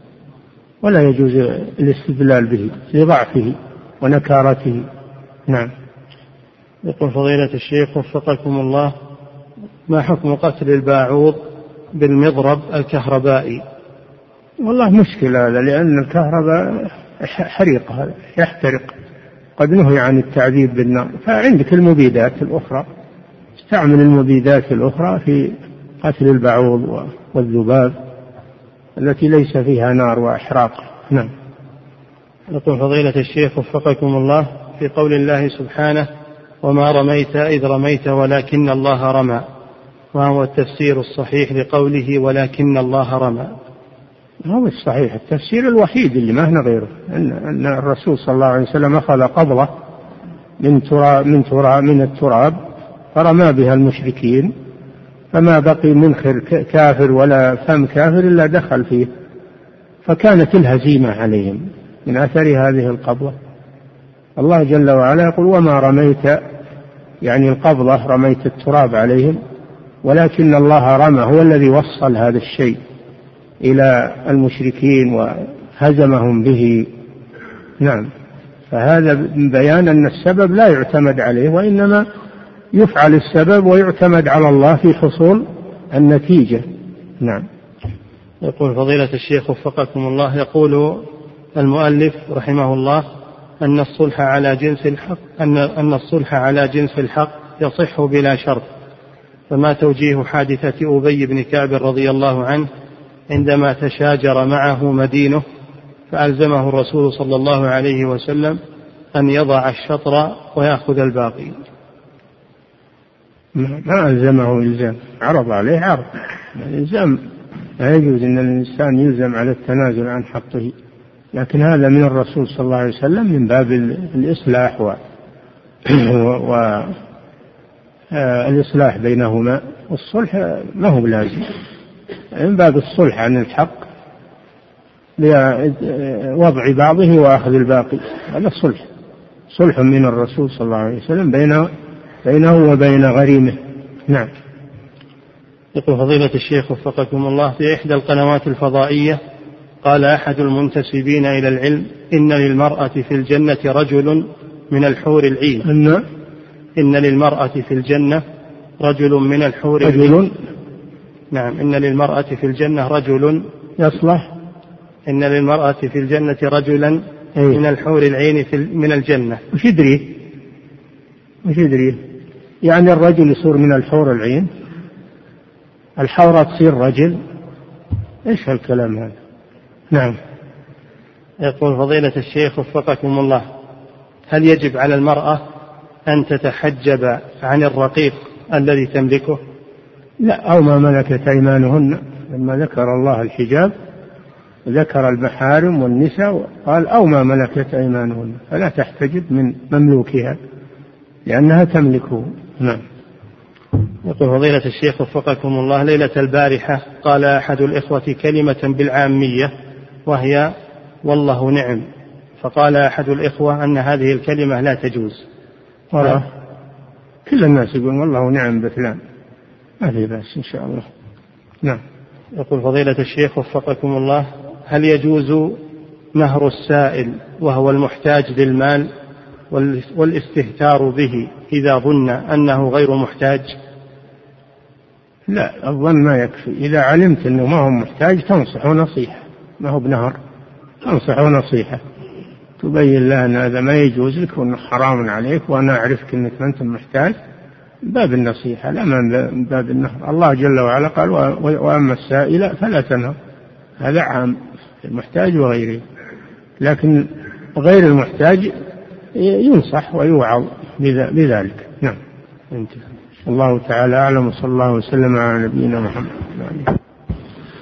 ولا يجوز الاستدلال به لضعفه ونكارته. نعم. يقول فضيلة الشيخ وفقكم الله ما حكم قتل الباعوض بالمضرب الكهربائي؟ والله مشكلة هذا لأن الكهرباء حريق هذا يحترق قد نهي عن التعذيب بالنار. فعندك المبيدات الأخرى استعمل المبيدات الأخرى في قتل البعوض والذباب التي ليس فيها نار وإحراق. نعم. يقول فضيلة الشيخ وفقكم الله في قول الله سبحانه وما رميت إذ رميت ولكن الله رمى. وهو التفسير الصحيح لقوله ولكن الله رمى. هو الصحيح؟ التفسير الوحيد اللي ما هنا غيره. أن, الرسول صلى الله عليه وسلم أخذ قبضة من تراب من تراب من التراب فرمى بها المشركين. فما بقي منخر كافر ولا فم كافر إلا دخل فيه. فكانت الهزيمة عليهم من أثر هذه القبضة. الله جل وعلا يقول وما رميت يعني القبضة رميت التراب عليهم ولكن الله رمى هو الذي وصل هذا الشيء إلى المشركين وهزمهم به. نعم. فهذا بيان أن السبب لا يعتمد عليه وإنما يفعل السبب ويعتمد على الله في حصول النتيجة. نعم. يقول فضيلة الشيخ وفقكم الله يقول المؤلف رحمه الله أن الصلح على جنس الحق أن أن الصلح على جنس الحق يصح بلا شرط. فما توجيه حادثة أبي بن كعب رضي الله عنه عندما تشاجر معه مدينه فألزمه الرسول صلى الله عليه وسلم أن يضع الشطر ويأخذ الباقي. ما ألزمه إلزام. عرض عليه عرض. الإلزام لا يجوز أن الإنسان يلزم على التنازل عن حقه. لكن هذا من الرسول صلى الله عليه وسلم من باب الإصلاح و, [clears throat] و... الإصلاح بينهما. والصلح ما هو بلازم. من باب الصلح عن الحق لوضع بعضه وأخذ الباقي. هذا صلح. صلح من الرسول صلى الله عليه وسلم بينه بينه وبين غريمه. نعم. يقول فضيلة الشيخ وفقكم الله في إحدى القنوات الفضائية قال أحد المنتسبين إلى العلم إن للمرأة في الجنة رجل من الحور العين. أن؟ إن للمرأة في الجنة رجل من الحور رجل؟ العين نعم إن للمرأة في الجنة رجل. يصلح. إن للمرأة في الجنة رجلا أي. من الحور العين في من الجنة. وش يدري؟ وش يدري؟ يعني الرجل يصير من الحور العين؟ الحورة تصير رجل؟ إيش هالكلام هذا؟ نعم. يقول فضيلة الشيخ وفقكم الله هل يجب على المرأة أن تتحجب عن الرقيق الذي تملكه؟ لا أو ما ملكت أيمانهن لما ذكر الله الحجاب ذكر المحارم والنساء قال أو ما ملكت أيمانهن فلا تحتجب من مملوكها لأنها تملكه. نعم. يقول فضيلة الشيخ وفقكم الله ليلة البارحة قال أحد الإخوة كلمة بالعامية وهي والله نعم. فقال أحد الإخوة أن هذه الكلمة لا تجوز. والله كل الناس يقولون والله نعم بفلان. ما في بأس إن شاء الله. نعم. يقول فضيلة الشيخ وفقكم الله هل يجوز نهر السائل وهو المحتاج للمال والاستهتار به إذا ظن أنه غير محتاج؟ لا الظن ما يكفي. إذا علمت أنه ما هو محتاج تنصحه نصيحة. ما هو بنهر. تنصحه نصيحة. تبين له أن هذا ما يجوز لك وأنه حرام عليك وأنا أعرفك أنك ما أنت محتاج. باب النصيحة لا من باب النهر. الله جل وعلا قال وأما السائل فلا تنهر. هذا عام المحتاج وغيره. لكن غير المحتاج ينصح ويوعظ بذلك. نعم. الله تعالى أعلم وصلى الله وسلم على نبينا محمد.